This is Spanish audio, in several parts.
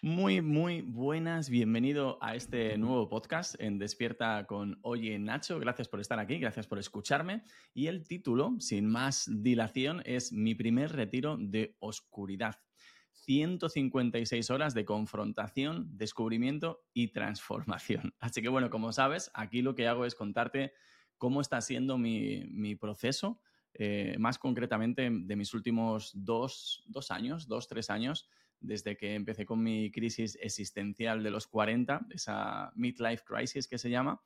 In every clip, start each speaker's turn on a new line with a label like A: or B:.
A: Muy, muy buenas. Bienvenido a este nuevo podcast en Despierta con Oye Nacho. Gracias por estar aquí, gracias por escucharme. Y el título, sin más dilación, es Mi primer retiro de oscuridad. 156 horas de confrontación, descubrimiento y transformación. Así que bueno, como sabes, aquí lo que hago es contarte cómo está siendo mi, proceso, eh, más concretamente de mis últimos dos, dos años, dos, tres años desde que empecé con mi crisis existencial de los 40, esa midlife crisis que se llama,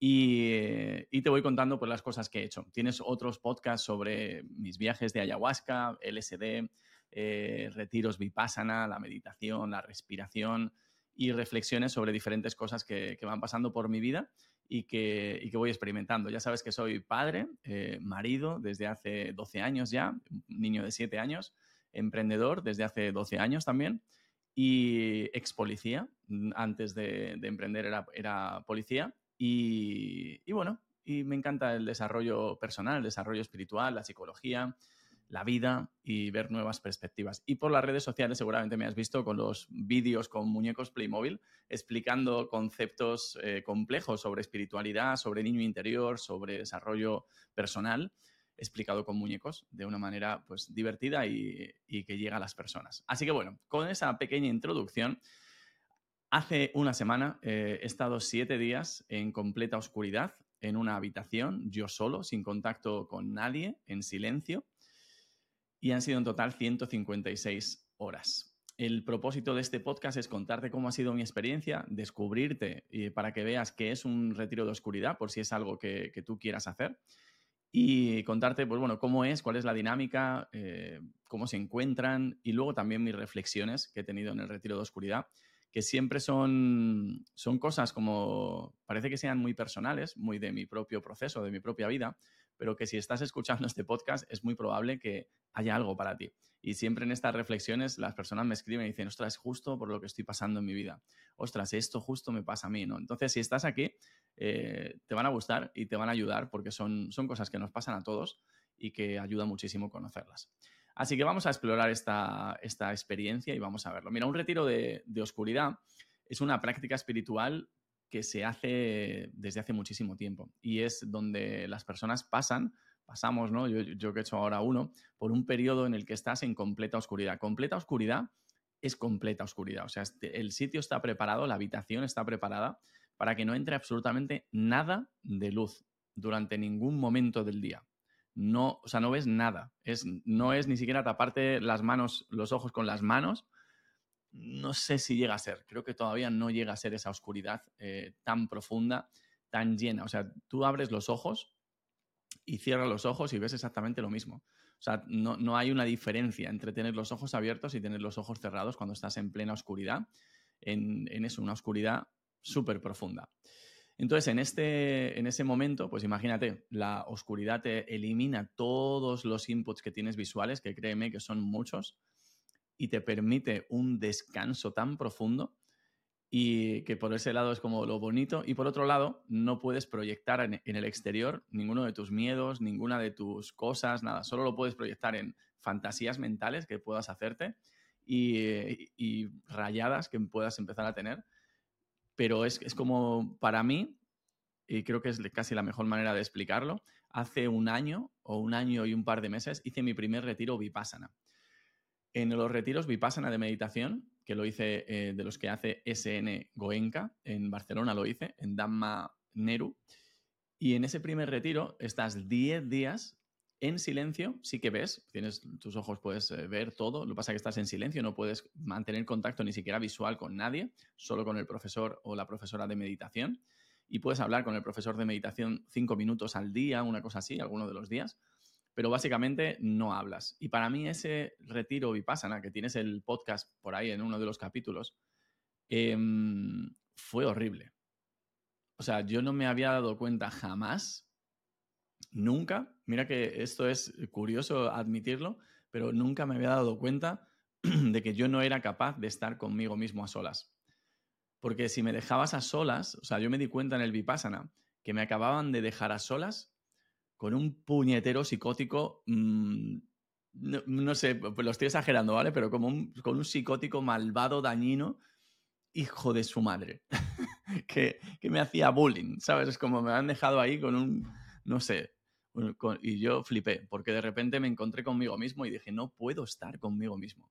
A: y, te voy contando pues, las cosas que he hecho. Tienes otros podcasts sobre mis viajes de ayahuasca, LSD, eh, retiros vipassana, la meditación, la respiración y reflexiones sobre diferentes cosas que, van pasando por mi vida y que, voy experimentando. Ya sabes que soy padre, eh, marido desde hace 12 años ya, niño de 7 años, emprendedor desde hace 12 años también y ex policía. Antes de, emprender era, policía. Y, y, bueno, y me encanta el desarrollo personal, el desarrollo espiritual, la psicología, la vida y ver nuevas perspectivas. Y por las redes sociales seguramente me has visto con los vídeos con muñecos Playmobil explicando conceptos eh, complejos sobre espiritualidad, sobre niño interior, sobre desarrollo personal explicado con muñecos de una manera pues divertida y, que llega a las personas. Así que bueno, con esa pequeña introducción, hace una semana eh, he estado siete días en completa oscuridad, en una habitación, yo solo, sin contacto con nadie, en silencio, y han sido en total 156 horas. El propósito de este podcast es contarte cómo ha sido mi experiencia, descubrirte y para que veas qué es un retiro de oscuridad, por si es algo que, que tú quieras hacer y contarte, pues bueno, cómo es, cuál es la dinámica, eh, cómo se encuentran y luego también mis reflexiones que he tenido en el retiro de oscuridad, que siempre son, son cosas como, parece que sean muy personales, muy de mi propio proceso, de mi propia vida, pero que si estás escuchando este podcast es muy probable que haya algo para ti. Y siempre en estas reflexiones las personas me escriben y dicen, ostras, justo por lo que estoy pasando en mi vida. Ostras, esto justo me pasa a mí, ¿no? Entonces, si estás aquí, eh, te van a gustar y te van a ayudar porque son, son cosas que nos pasan a todos y que ayuda muchísimo conocerlas. Así que vamos a explorar esta, esta experiencia y vamos a verlo. Mira, un retiro de, oscuridad es una práctica espiritual que se hace desde hace muchísimo tiempo y es donde las personas pasan pasamos, ¿no? Yo, yo que he hecho ahora uno, por un periodo en el que estás en completa oscuridad. Completa oscuridad es completa oscuridad. O sea, este, el sitio está preparado, la habitación está preparada para que no entre absolutamente nada de luz durante ningún momento del día. No, o sea, no ves nada. Es, no es ni siquiera taparte las manos, los ojos con las manos. No sé si llega a ser. Creo que todavía no llega a ser esa oscuridad eh, tan profunda, tan llena. O sea, tú abres los ojos y cierras los ojos y ves exactamente lo mismo. O sea, no, hay una diferencia entre tener los ojos abiertos y tener los ojos cerrados cuando estás en plena oscuridad, en, eso, una oscuridad súper profunda. Entonces, en, este, en ese momento, pues imagínate, la oscuridad te elimina todos los inputs que tienes visuales, que créeme que son muchos, y te permite un descanso tan profundo y que por ese lado es como lo bonito y por otro lado no puedes proyectar en, el exterior ninguno de tus miedos, ninguna de tus cosas, nada, solo lo puedes proyectar en fantasías mentales que puedas hacerte y, rayadas que puedas empezar a tener, pero es, es como para mí, y creo que es casi la mejor manera de explicarlo, hace un año o un año y un par de meses hice mi primer retiro vipassana. En los retiros vipassana de meditación, que lo hice eh, de los que hace SN Goenka, en Barcelona lo hice, en Dhamma Neru, y en ese primer retiro estás 10 días en silencio, sí que ves, tienes tus ojos, puedes eh, ver todo, lo que pasa es que estás en silencio, no puedes mantener contacto ni siquiera visual con nadie, solo con el profesor o la profesora de meditación, y puedes hablar con el profesor de meditación cinco minutos al día, una cosa así, alguno de los días, pero básicamente no hablas. Y para mí ese retiro vipassana, que tienes el podcast por ahí en uno de los capítulos, em, fue horrible. O sea, yo no me había dado cuenta jamás, nunca, mira que esto es curioso admitirlo, pero nunca me había dado cuenta de que yo no era capaz de estar conmigo mismo a solas. Porque si me dejabas a solas, o sea, yo me di cuenta en el vipassana que me acababan de dejar a solas con un puñetero psicótico, mm, no, sé, pues lo estoy exagerando, ¿vale? Pero como un, con un psicótico malvado, dañino, hijo de su madre, que, me hacía bullying, ¿sabes? Es como me han dejado ahí con un, no sé, y yo flipé, porque de repente me encontré conmigo mismo y dije, no puedo estar conmigo mismo.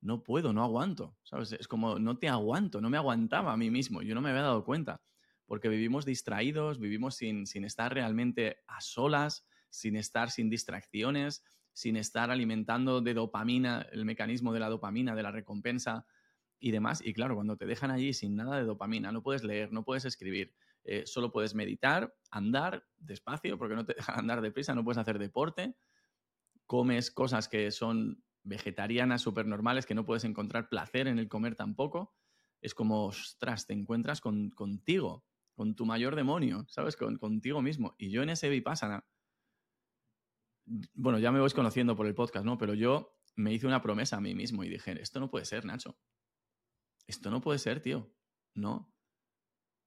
A: No puedo, no aguanto, ¿sabes? Es como, no te aguanto, no me aguantaba a mí mismo, yo no me había dado cuenta, porque vivimos distraídos, vivimos sin, sin estar realmente a solas, sin estar sin distracciones, sin estar alimentando de dopamina, el mecanismo de la dopamina, de la recompensa y demás. Y claro, cuando te dejan allí sin nada de dopamina, no puedes leer, no puedes escribir, eh, solo puedes meditar, andar despacio, porque no te dejan andar deprisa, no puedes hacer deporte, comes cosas que son vegetarianas, súper normales, que no puedes encontrar placer en el comer tampoco. Es como, ostras, te encuentras con, contigo, con tu mayor demonio, ¿sabes? Con, contigo mismo. Y yo en ese Vipassana, bueno, ya me vais conociendo por el podcast, ¿no? Pero yo me hice una promesa a mí mismo y dije, esto no puede ser, Nacho. Esto no puede ser, tío. No.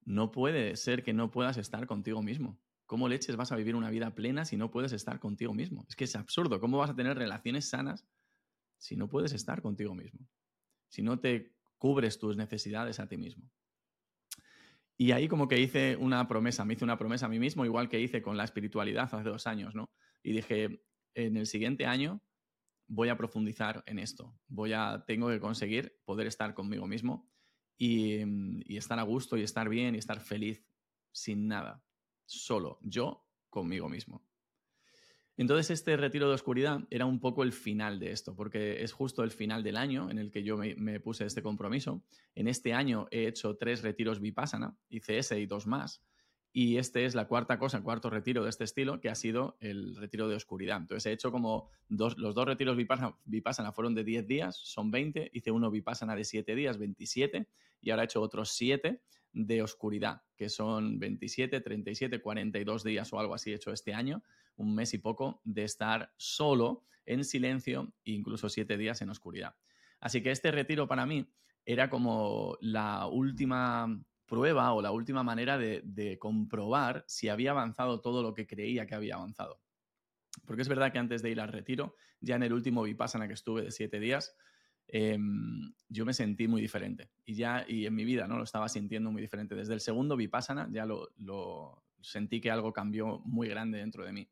A: No puede ser que no puedas estar contigo mismo. ¿Cómo leches vas a vivir una vida plena si no puedes estar contigo mismo? Es que es absurdo. ¿Cómo vas a tener relaciones sanas si no puedes estar contigo mismo? Si no te cubres tus necesidades a ti mismo. Y ahí como que hice una promesa, me hice una promesa a mí mismo, igual que hice con la espiritualidad hace dos años, ¿no? Y dije, en el siguiente año voy a profundizar en esto. Voy a, tengo que conseguir poder estar conmigo mismo y, y estar a gusto y estar bien y estar feliz sin nada. Solo yo conmigo mismo. Entonces este retiro de oscuridad era un poco el final de esto, porque es justo el final del año en el que yo me, puse este compromiso. En este año he hecho tres retiros vipassana, hice ese y dos más, y este es la cuarta cosa, cuarto retiro de este estilo, que ha sido el retiro de oscuridad. Entonces he hecho como dos, los dos retiros vipassana, fueron de 10 días, son 20, hice uno vipassana de 7 días, 27, y ahora he hecho otros 7 de oscuridad, que son 27, 37, 42 días o algo así he hecho este año, un mes y poco de estar solo, en silencio, e incluso 7 días en oscuridad. Así que este retiro para mí era como la última prueba o la última manera de, comprobar si había avanzado todo lo que creía que había avanzado. Porque es verdad que antes de ir al retiro, ya en el último Vipassana que estuve de siete días, em, yo me sentí muy diferente. Y ya, y en mi vida, ¿no? Lo estaba sintiendo muy diferente. Desde el segundo Vipassana ya lo sentí que algo cambió muy grande dentro de mí.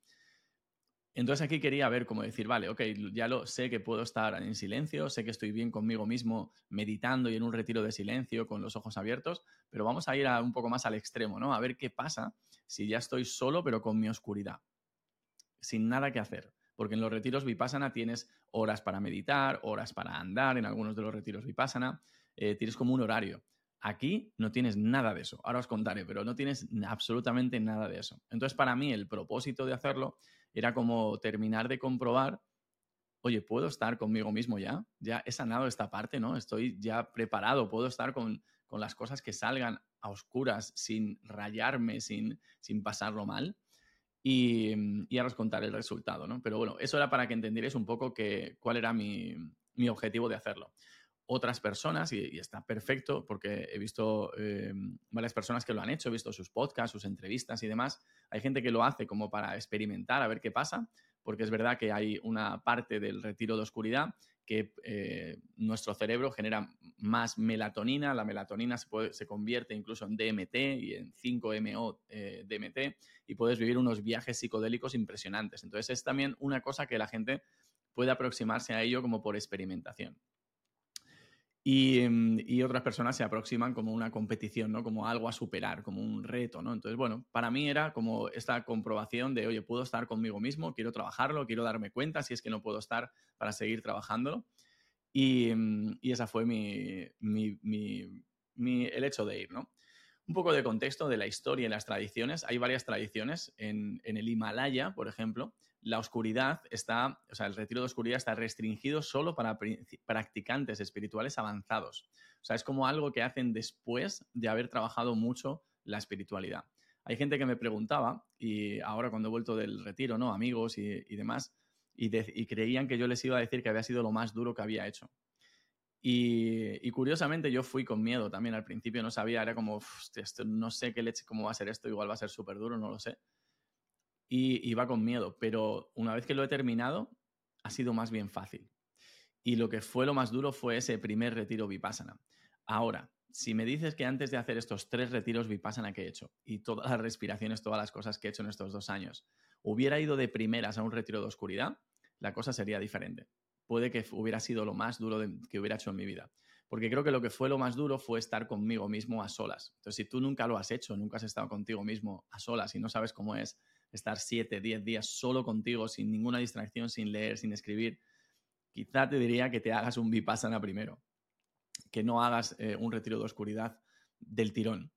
A: Entonces aquí quería ver cómo decir, vale, ok, ya lo sé que puedo estar en silencio, sé que estoy bien conmigo mismo meditando y en un retiro de silencio con los ojos abiertos, pero vamos a ir un poco más al extremo, ¿no? A ver qué pasa si ya estoy solo pero con mi oscuridad, sin nada que hacer. Porque en los retiros vipassana tienes horas para meditar, horas para andar, en algunos de los retiros vipassana, eh, tienes como un horario. Aquí no tienes nada de eso. Ahora os contaré, pero no tienes absolutamente nada de eso. Entonces, para mí, el propósito de hacerlo era como terminar de comprobar, oye, ¿puedo estar conmigo mismo ya? Ya he sanado esta parte, ¿no? Estoy ya preparado, puedo estar con, las cosas que salgan a oscuras sin rayarme, sin, sin pasarlo mal. Y, y, ahora os contaré el resultado, ¿no? Pero bueno, eso era para que entendierais un poco que, cuál era mi, mi objetivo de hacerlo otras personas, y, está perfecto porque he visto eh, varias personas que lo han hecho, he visto sus podcasts, sus entrevistas y demás. Hay gente que lo hace como para experimentar, a ver qué pasa, porque es verdad que hay una parte del retiro de oscuridad que eh, nuestro cerebro genera más melatonina, la melatonina se, se, convierte incluso en DMT y en 5-MO eh, DMT y puedes vivir unos viajes psicodélicos impresionantes. Entonces es también una cosa que la gente puede aproximarse a ello como por experimentación. Mm, y, otras personas se aproximan como una competición, ¿no? Como algo a superar, como un reto, ¿no? Entonces, bueno, para mí era como esta comprobación de, oye, puedo estar conmigo mismo, quiero trabajarlo, quiero darme cuenta si es que no puedo estar para seguir trabajándolo. Y, mm, y esa fue mi, mi, mi, el hecho de ir, ¿no? Un poco de contexto de la historia y las tradiciones. Hay varias tradiciones. En, en el Himalaya, por ejemplo, la oscuridad está, o sea, el retiro de oscuridad está restringido solo para practicantes espirituales avanzados. O sea, es como algo que hacen después de haber trabajado mucho la espiritualidad. Hay gente que me preguntaba, y ahora cuando he vuelto del retiro, ¿no? Amigos y, demás, y, creían que yo les iba a decir que había sido lo más duro que había hecho. Y, y curiosamente yo fui con miedo también al principio, no sabía, era como, no sé qué leche, cómo va a ser esto, igual va a ser súper duro, no lo sé y iba con miedo, pero una vez que lo he terminado, ha sido más bien fácil. Y lo que fue lo más duro fue ese primer retiro vipassana. Ahora, si me dices que antes de hacer estos tres retiros vipassana que he hecho y todas las respiraciones, todas las cosas que he hecho en estos dos años, hubiera ido de primeras a un retiro de oscuridad, la cosa sería diferente. Puede que hubiera sido lo más duro que hubiera hecho en mi vida. Porque creo que lo que fue lo más duro fue estar conmigo mismo a solas. Entonces, si tú nunca lo has hecho, nunca has estado contigo mismo a solas y no sabes cómo es estar siete, diez días solo contigo, sin ninguna distracción, sin leer, sin escribir, quizá te diría que te hagas un vipassana primero que no hagas eh, un retiro de oscuridad del tirón.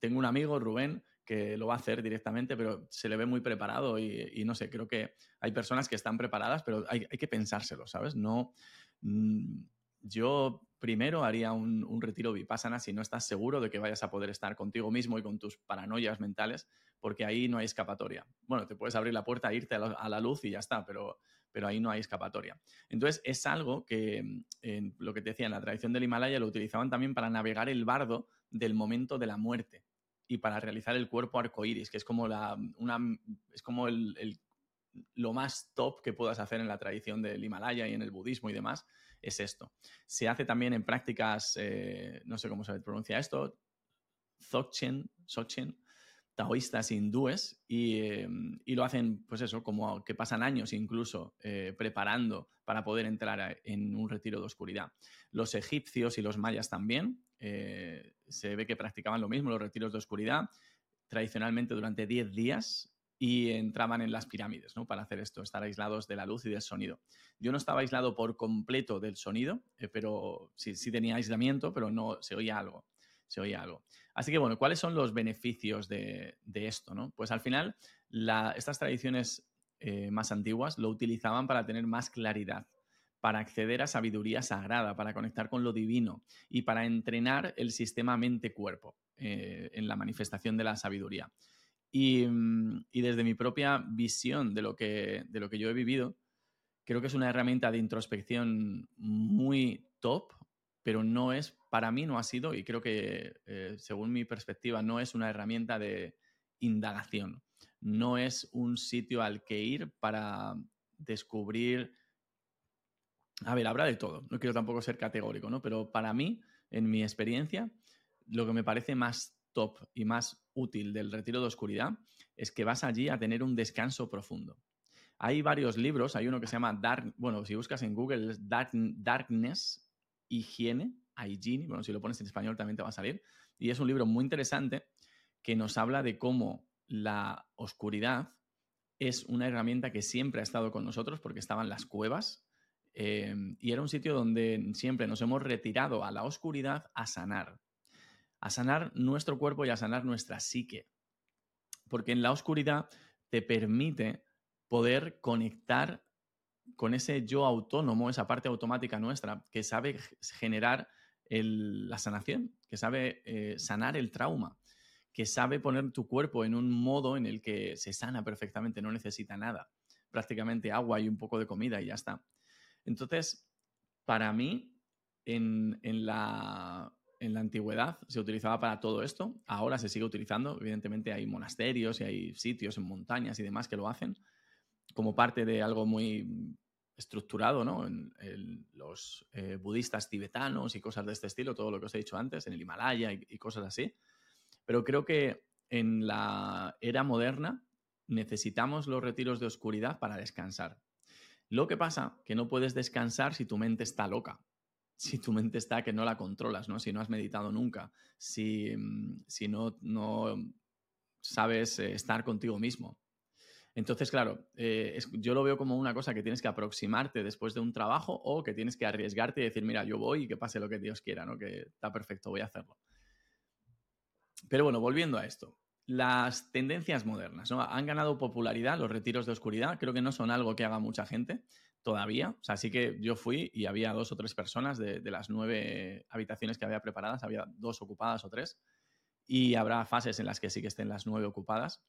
A: Tengo un amigo, Rubén, que lo va a hacer directamente, pero se le ve muy preparado y, no sé, creo que hay personas que están preparadas, pero hay, que pensárselo, ¿sabes? No, mm, yo primero haría un, un, retiro vipassana si no estás seguro de que vayas a poder estar contigo mismo y con tus paranoias mentales, porque ahí no hay escapatoria. Bueno, te puedes abrir la puerta, irte a la luz y ya está, pero pero ahí no hay escapatoria. Entonces, es algo que, mm, en lo que te decía, en la tradición del Himalaya lo utilizaban también para navegar el bardo del momento de la muerte y para realizar el cuerpo arcoíris, que es como, la, una, es como el, lo más top que puedas hacer en la tradición del Himalaya y en el budismo y demás, es esto. Se hace también en prácticas, eh, no sé cómo se pronuncia esto, Dzogchen, Sochen, taoístas hindúes em, y, lo hacen, pues eso, como que pasan años incluso eh, preparando para poder entrar en un retiro de oscuridad. Los egipcios y los mayas también eh, se ve que practicaban lo mismo, los retiros de oscuridad, tradicionalmente durante 10 días y entraban en las pirámides ¿no? para hacer esto, estar aislados de la luz y del sonido. Yo no estaba aislado por completo del sonido, eh, pero sí, sí tenía aislamiento, pero no se oía algo se oía algo. Así que bueno, ¿cuáles son los beneficios de, esto? ¿no? Pues al final, estas tradiciones eh, más antiguas lo utilizaban para tener más claridad, para acceder a sabiduría sagrada, para conectar con lo divino y para entrenar el sistema mente-cuerpo eh, en la manifestación de la sabiduría. Y, mm, y, desde mi propia visión de lo, que, de lo que yo he vivido, creo que es una herramienta de introspección muy top, pero no es para mí no ha sido, y creo que eh, según mi perspectiva, no es una herramienta de indagación, no es un sitio al que ir para descubrir... A ver, habrá de todo, no quiero tampoco ser categórico, ¿no? Pero para mí, en mi experiencia, lo que me parece más top y más útil del retiro de oscuridad es que vas allí a tener un descanso profundo. Hay varios libros, hay uno que se llama Dark, bueno, si buscas en Google, Dark, Darkness, Higiene, Hygiene, bueno, si lo pones en español también te va a salir, y es un libro muy interesante que nos habla de cómo la oscuridad es una herramienta que siempre ha estado con nosotros porque estaban las cuevas em, y era un sitio donde siempre nos hemos retirado a la oscuridad a sanar, a sanar nuestro cuerpo y a sanar nuestra psique, porque en la oscuridad te permite poder conectar con ese yo autónomo, esa parte automática nuestra que sabe generar la sanación, que sabe eh, sanar el trauma, que sabe poner tu cuerpo en un modo en el que se sana perfectamente, no necesita nada, prácticamente agua y un poco de comida y ya está. Entonces, para mí, en, la, en la antigüedad se utilizaba para todo esto, ahora se sigue utilizando, evidentemente hay monasterios y hay sitios en montañas y demás que lo hacen como parte de algo muy estructurado ¿no? en, los eh, budistas tibetanos y cosas de este estilo, todo lo que os he dicho antes, en el Himalaya y, cosas así. Pero creo que en la era moderna necesitamos los retiros de oscuridad para descansar. Lo que pasa que no puedes descansar si tu mente está loca, si tu mente está que no la controlas, ¿no? si no has meditado nunca, si, mm, si no, no sabes eh, estar contigo mismo. Entonces, claro, eh, yo lo veo como una cosa que tienes que aproximarte después de un trabajo o que tienes que arriesgarte y decir, mira, yo voy y que pase lo que Dios quiera, ¿no? Que está perfecto, voy a hacerlo. Pero bueno, volviendo a esto. Las tendencias modernas, ¿no? Han ganado popularidad los retiros de oscuridad. Creo que no son algo que haga mucha gente todavía. O sea, sí que yo fui y había dos o tres personas de, de las nueve habitaciones que había preparadas, había dos ocupadas o tres. Y habrá fases en las que sí que estén las nueve ocupadas.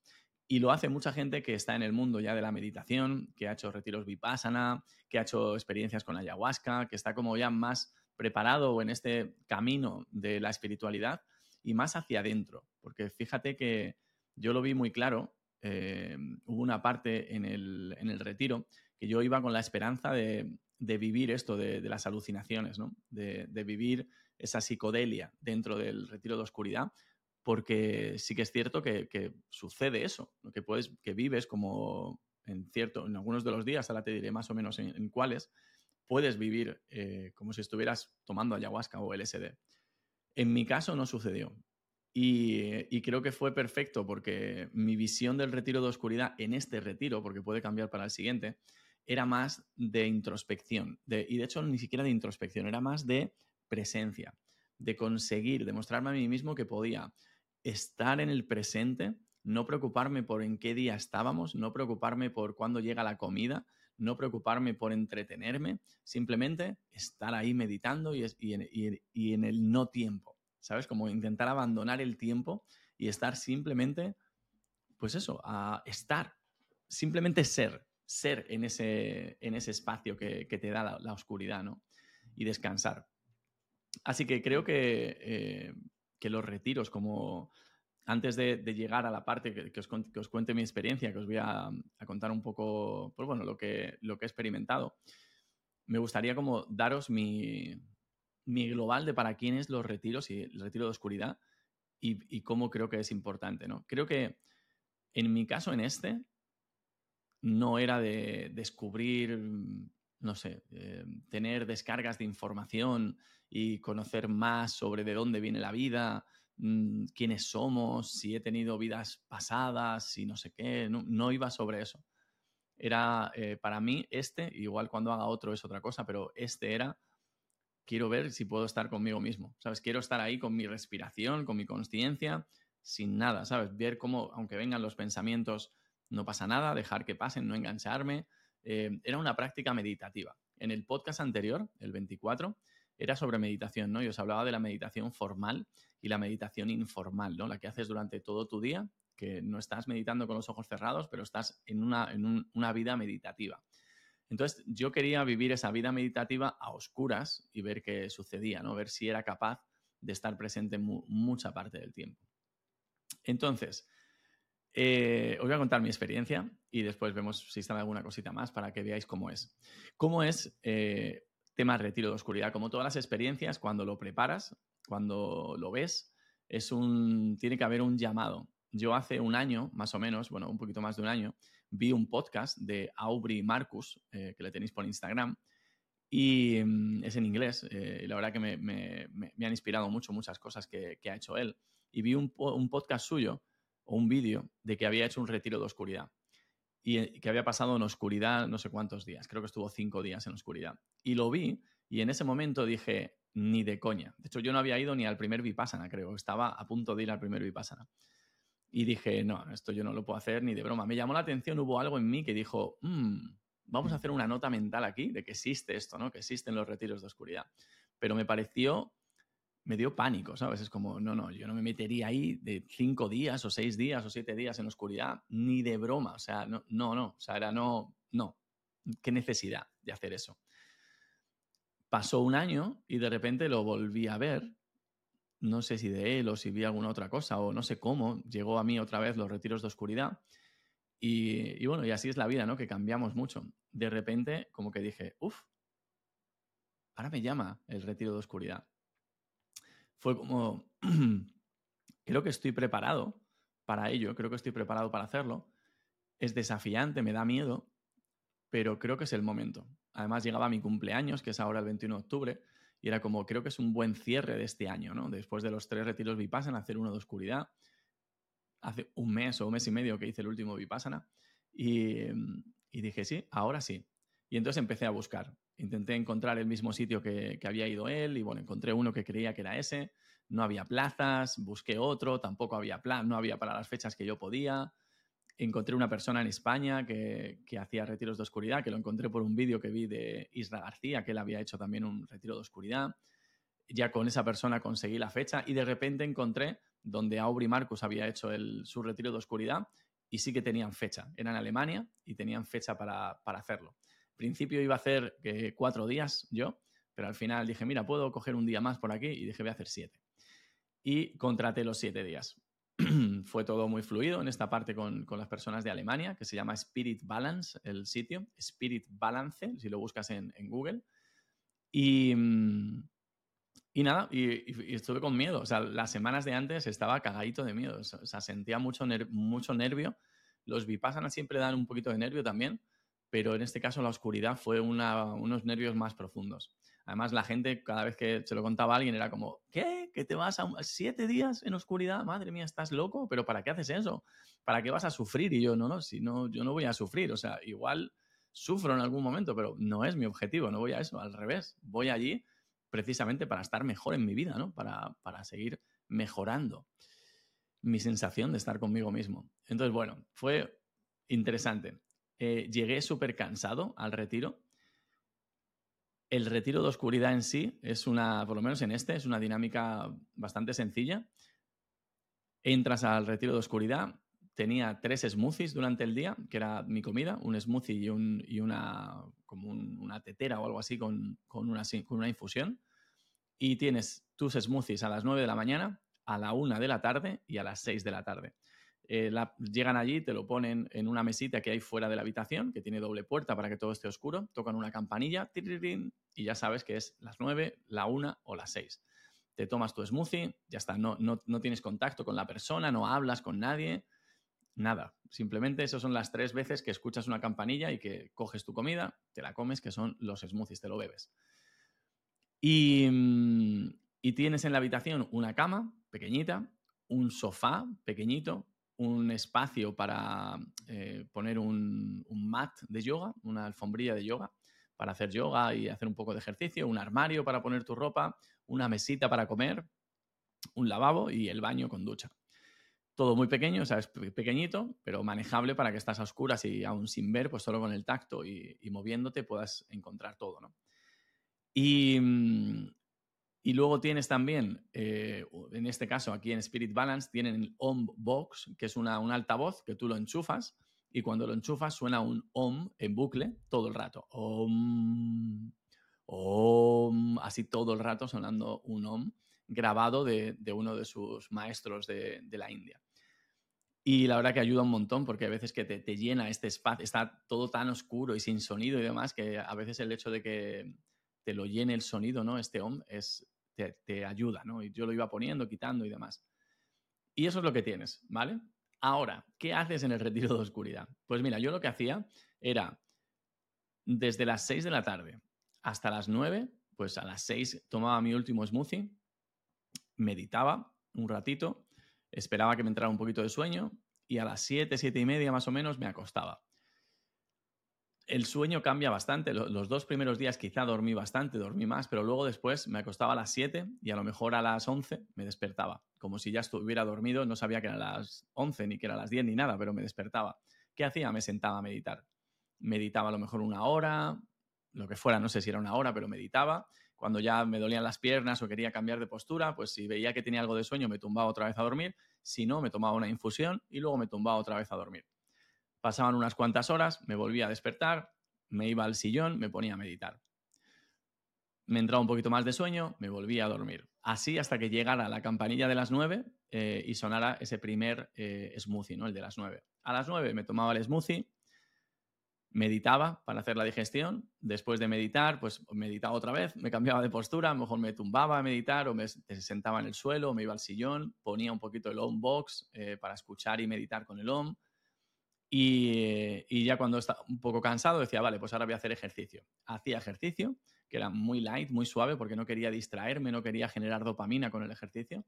A: Y lo hace mucha gente que está en el mundo ya de la meditación, que ha hecho retiros vipassana, que ha hecho experiencias con ayahuasca, que está como ya más preparado en este camino de la espiritualidad y más hacia adentro. Porque fíjate que yo lo vi muy claro, eh, hubo una parte en el, retiro que yo iba con la esperanza de, vivir esto de, las alucinaciones, ¿no? de, vivir esa psicodelia dentro del retiro de oscuridad, porque sí que es cierto que, sucede eso, que, puedes, que vives como en cierto, en algunos de los días, ahora te diré más o menos en, cuáles, puedes vivir eh, como si estuvieras tomando ayahuasca o LSD. En mi caso no sucedió. Y, creo que fue perfecto porque mi visión del retiro de oscuridad en este retiro, porque puede cambiar para el siguiente, era más de introspección. y de hecho ni siquiera de introspección, era más de presencia, de conseguir, demostrarme a mí mismo que podía estar en el presente, no preocuparme por en qué día estábamos, no preocuparme por cuándo llega la comida, no preocuparme por entretenerme, simplemente estar ahí meditando y, en, el no tiempo, ¿sabes? Como intentar abandonar el tiempo y estar simplemente, pues eso, a estar, simplemente ser, ser en ese, en ese espacio que, te da la, la, oscuridad, ¿no? Y descansar. Así que creo que, eh, que los retiros, como antes de, llegar a la parte que, os, cuente mi experiencia, que os voy a, contar un poco, pues bueno, lo que, lo que he experimentado, me gustaría como daros mi, global de para quién es los retiros y el retiro de oscuridad y, cómo creo que es importante, ¿no? Creo que en mi caso, en este, no era de descubrir, no sé, eh, tener descargas de información y conocer más sobre de dónde viene la vida, mm, quiénes somos, si he tenido vidas pasadas, si no sé qué, no, iba sobre eso. Era, eh, para mí, este, igual cuando haga otro es otra cosa, pero este era, quiero ver si puedo estar conmigo mismo, ¿sabes? Quiero estar ahí con mi respiración, con mi conciencia, sin nada, ¿sabes? Ver cómo, aunque vengan los pensamientos, no pasa nada, dejar que pasen, no engancharme. Eh, era una práctica meditativa. En el podcast anterior, el 24, era sobre meditación, ¿no? Y os hablaba de la meditación formal y la meditación informal, ¿no? La que haces durante todo tu día, que no estás meditando con los ojos cerrados, pero estás en una, en una vida meditativa. Entonces, yo quería vivir esa vida meditativa a oscuras y ver qué sucedía, ¿no? Ver si era capaz de estar presente mucha parte del tiempo. Entonces, eh, os voy a contar mi experiencia y después vemos si está alguna cosita más para que veáis cómo es. ¿Cómo es eh, tema retiro de oscuridad. Como todas las experiencias, cuando lo preparas, cuando lo ves, es un, tiene que haber un llamado. Yo hace un año, más o menos, bueno, un poquito más de un año, vi un podcast de Aubrey Marcus, eh, que le tenéis por Instagram, y mm, es en inglés. Y la verdad que me, han inspirado mucho muchas cosas que, ha hecho él. Y vi un podcast suyo un vídeo de que había hecho un retiro de oscuridad y eh, que había pasado en oscuridad no sé cuántos días, creo que estuvo cinco días en oscuridad. Y lo vi y en ese momento dije, ni de coña. De hecho, yo no había ido ni al primer Vipassana, creo, estaba a punto de ir al primer Vipassana. Y dije, no, esto yo no lo puedo hacer ni de broma. Me llamó la atención, hubo algo en mí que dijo, mm, vamos a hacer una nota mental aquí de que existe esto, ¿no? Que existen los retiros de oscuridad. Pero me pareció me dio pánico, ¿sabes? Es como, no, no, yo no me metería ahí de cinco días o seis días o siete días en oscuridad, ni de broma, o sea, no, no, no, o sea, era no, no, qué necesidad de hacer eso. Pasó un año y de repente lo volví a ver, no sé si de él o si vi alguna otra cosa o no sé cómo, llegó a mí otra vez los retiros de oscuridad y, y bueno, y así es la vida, ¿no? Que cambiamos mucho. De repente, como que dije, uff, ahora me llama el retiro de oscuridad fue como, creo que estoy preparado para ello, creo que estoy preparado para hacerlo. Es desafiante, me da miedo, pero creo que es el momento. Además llegaba mi cumpleaños, que es ahora el 21 de octubre, y era como, creo que es un buen cierre de este año, ¿no? Después de los tres retiros Vipassana, hacer uno de oscuridad. Hace un mes o un mes y medio que hice el último Vipassana. Y, y dije, sí, ahora sí. Y entonces empecé a buscar. Intenté encontrar el mismo sitio que, había ido él y bueno, encontré uno que creía que era ese. No había plazas, busqué otro, tampoco había plan, no había para las fechas que yo podía. Encontré una persona en España que, hacía retiros de oscuridad, que lo encontré por un vídeo que vi de Isra García, que él había hecho también un retiro de oscuridad. Ya con esa persona conseguí la fecha y de repente encontré donde Aubrey Marcus había hecho su retiro de oscuridad y sí que tenían fecha. Era en Alemania y tenían fecha para hacerlo principio iba a hacer que cuatro días yo, pero al final dije, mira, puedo coger un día más por aquí y dije, voy a hacer siete. Y contraté los siete días. Fue todo muy fluido en esta parte con, las personas de Alemania, que se llama Spirit Balance, el sitio, Spirit Balance, si lo buscas en, Google. Y, y nada, y, estuve con miedo. O sea, las semanas de antes estaba cagadito de miedo. O sea, sentía mucho, mucho nervio. Los vipassanas siempre dan un poquito de nervio también, pero en este caso la oscuridad fue unos nervios más profundos. Además, la gente, cada vez que se lo contaba a alguien, era como, ¿qué? ¿Que te vas a siete días en oscuridad? Madre mía, ¿estás loco? ¿Pero para qué haces eso? ¿Para qué vas a sufrir? Y yo, no, no, si no, yo no voy a sufrir. O sea, igual sufro en algún momento, pero no es mi objetivo, no voy a eso, al revés. Voy allí precisamente para estar mejor en mi vida, ¿no? Para, seguir mejorando mi sensación de estar conmigo mismo. Entonces, bueno, fue interesante. Eh, llegué súper cansado al retiro. El retiro de oscuridad en sí es una, por lo menos en este, es una dinámica bastante sencilla. Entras al retiro de oscuridad, tenía tres smoothies durante el día, que era mi comida, un smoothie y, y una, como una tetera o algo así con, una, con una infusión. Y tienes tus smoothies a las 9 de la mañana, a la 1 de la tarde y a las 6 de la tarde. Eh, llegan allí, te lo ponen en una mesita que hay fuera de la habitación, que tiene doble puerta para que todo esté oscuro, tocan una campanilla y ya sabes que es las 9, la 1 o las 6. Te tomas tu smoothie, ya está, no, no, no tienes contacto con la persona, no hablas con nadie, Nada, simplemente esas son las tres veces que escuchas una campanilla y que coges tu comida, te la comes, que son los smoothies, te lo bebes. Y, mm, tienes en la habitación una cama pequeñita, un sofá pequeñito, un espacio para eh, poner un, mat de yoga, una alfombrilla de yoga para hacer yoga y hacer un poco de ejercicio, un armario para poner tu ropa, una mesita para comer, un lavabo y el baño con ducha todo muy pequeño, o sea, es pequeñito, pero manejable para que estás a oscuras y aún sin ver, pues solo con el tacto y, moviéndote puedas encontrar todo, ¿no? Y, mm, y luego tienes también, eh, en este caso aquí en Spirit Balance, tienen el Om Box, que es una, un altavoz que tú lo enchufas y cuando lo enchufas suena un Om en bucle todo el rato. Om, Om, así todo el rato sonando un Om grabado de, uno de sus maestros de, de la India. Y la verdad que ayuda un montón porque a veces que te, llena este espacio, está todo tan oscuro y sin sonido y demás, que a veces el hecho de que te lo llene el sonido, ¿no? Este OM es, te, ayuda, ¿no? Y yo lo iba poniendo, quitando y demás. Y eso es lo que tienes, ¿vale? Ahora, ¿qué haces en el retiro de oscuridad? Pues mira, yo lo que hacía era desde las 6 de la tarde hasta las 9, pues a las 6 tomaba mi último smoothie, meditaba un ratito, esperaba que me entrara un poquito de sueño y a las 7, 7 y media más o menos me acostaba. El sueño cambia bastante. Los dos primeros días quizá dormí bastante, dormí más, pero luego después me acostaba a las 7 y a lo mejor a las 11 me despertaba. Como si ya estuviera dormido, no sabía que eran las 11 ni que eran las 10 ni nada, pero me despertaba. ¿Qué hacía? Me sentaba a meditar. Meditaba a lo mejor una hora, lo que fuera, no sé si era una hora, pero meditaba cuando ya me dolían las piernas o quería cambiar de postura, pues si veía que tenía algo de sueño me tumbaba otra vez a dormir, si no me tomaba una infusión y luego me tumbaba otra vez a dormir. Pasaban unas cuantas horas, me volvía a despertar, me iba al sillón, me ponía a meditar. Me entraba un poquito más de sueño, me volvía a dormir. Así hasta que llegara la campanilla de las 9 eh, y sonara ese primer eh, smoothie, ¿no? el de las 9. A las 9 me tomaba el smoothie, meditaba para hacer la digestión. Después de meditar, pues meditaba otra vez, me cambiaba de postura, a lo mejor me tumbaba a meditar o me sentaba en el suelo, me iba al sillón, ponía un poquito el OM box eh, para escuchar y meditar con el OM. Y, y, ya cuando estaba un poco cansado decía, vale, pues ahora voy a hacer ejercicio. Hacía ejercicio, que era muy light, muy suave, porque no quería distraerme, no quería generar dopamina con el ejercicio.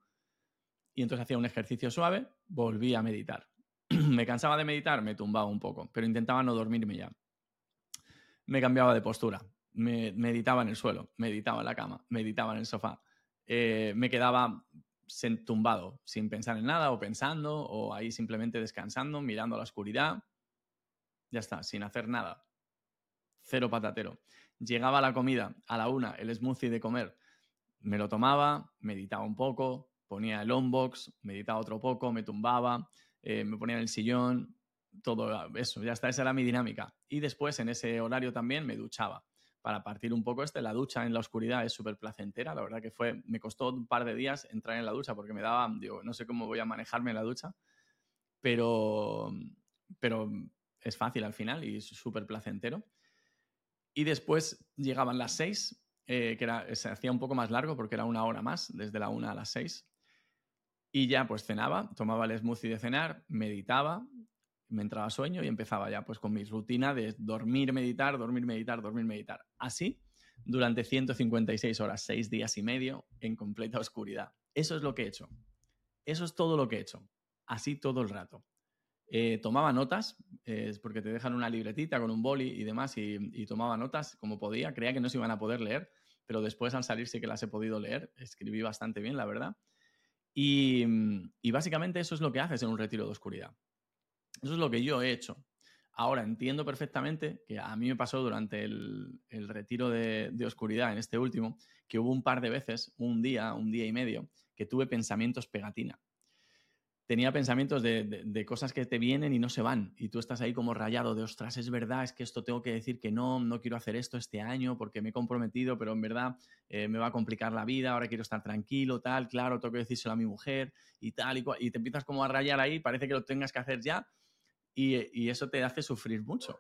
A: Y entonces hacía un ejercicio suave, volvía a meditar. me cansaba de meditar, me tumbaba un poco, pero intentaba no dormirme ya. Me cambiaba de postura, me meditaba en el suelo, meditaba en la cama, meditaba en el sofá. Eh, me quedaba tumbado, sin pensar en nada o pensando, o ahí simplemente descansando, mirando a la oscuridad. Ya está, sin hacer nada. Cero patatero. Llegaba la comida a la una, el smoothie de comer, me lo tomaba, meditaba un poco, ponía el onbox, meditaba otro poco, me tumbaba, eh, me ponía en el sillón, todo eso, ya está, esa era mi dinámica. Y después en ese horario también me duchaba. Para partir un poco este, la ducha en la oscuridad es súper placentera, la verdad que fue, me costó un par de días entrar en la ducha porque me daba, digo, no sé cómo voy a manejarme en la ducha, pero, pero es fácil al final y es súper placentero. Y después llegaban las seis, eh, que era, se hacía un poco más largo porque era una hora más, desde la una a las seis. Y ya pues cenaba, tomaba el smoothie de cenar, meditaba, me entraba sueño y empezaba ya pues con mi rutina de dormir, meditar, dormir, meditar, dormir, meditar. Así durante 156 horas, seis días y medio en completa oscuridad. Eso es lo que he hecho. Eso es todo lo que he hecho. Así todo el rato. Eh, tomaba notas, es porque te dejan una libretita con un boli y demás, y, tomaba notas como podía. Creía que no se iban a poder leer, pero después al salir sí que las he podido leer. Escribí bastante bien, la verdad. Y básicamente eso es lo que haces en un retiro de oscuridad. Eso es lo que yo he hecho. Ahora entiendo perfectamente que a mí me pasó durante el, retiro de, oscuridad, en este último, que hubo un par de veces, un día, un día y medio, que tuve pensamientos pegatina. Tenía pensamientos de, cosas que te vienen y no se van. Y tú estás ahí como rayado de, ostras, es verdad, es que esto tengo que decir que no, no quiero hacer esto este año porque me he comprometido, pero en verdad eh, me va a complicar la vida, ahora quiero estar tranquilo, tal, claro, tengo que decírselo a mi mujer y tal, y, y te empiezas como a rayar ahí, parece que lo tengas que hacer ya y, eso te hace sufrir mucho.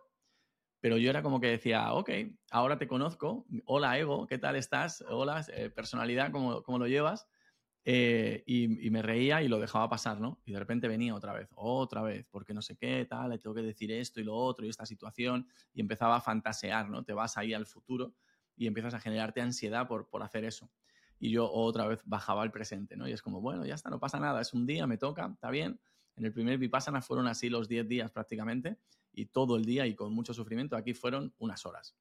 A: Pero yo era como que decía, ok, ahora te conozco, hola ego, ¿qué tal estás? Hola, eh, personalidad, ¿cómo, ¿cómo, lo llevas? Eh, y, me reía y lo dejaba pasar, ¿no? Y de repente venía otra vez, otra vez, porque no sé qué, tal, le tengo que decir esto y lo otro y esta situación, y empezaba a fantasear, ¿no? Te vas ahí al futuro y empiezas a generarte ansiedad por, por hacer eso. Y yo otra vez bajaba al presente, ¿no? Y es como, bueno, ya está, no pasa nada, es un día, me toca, está bien, en el primer Vipassana fueron así los 10 días prácticamente y todo el día y con mucho sufrimiento. Aquí fueron unas horas.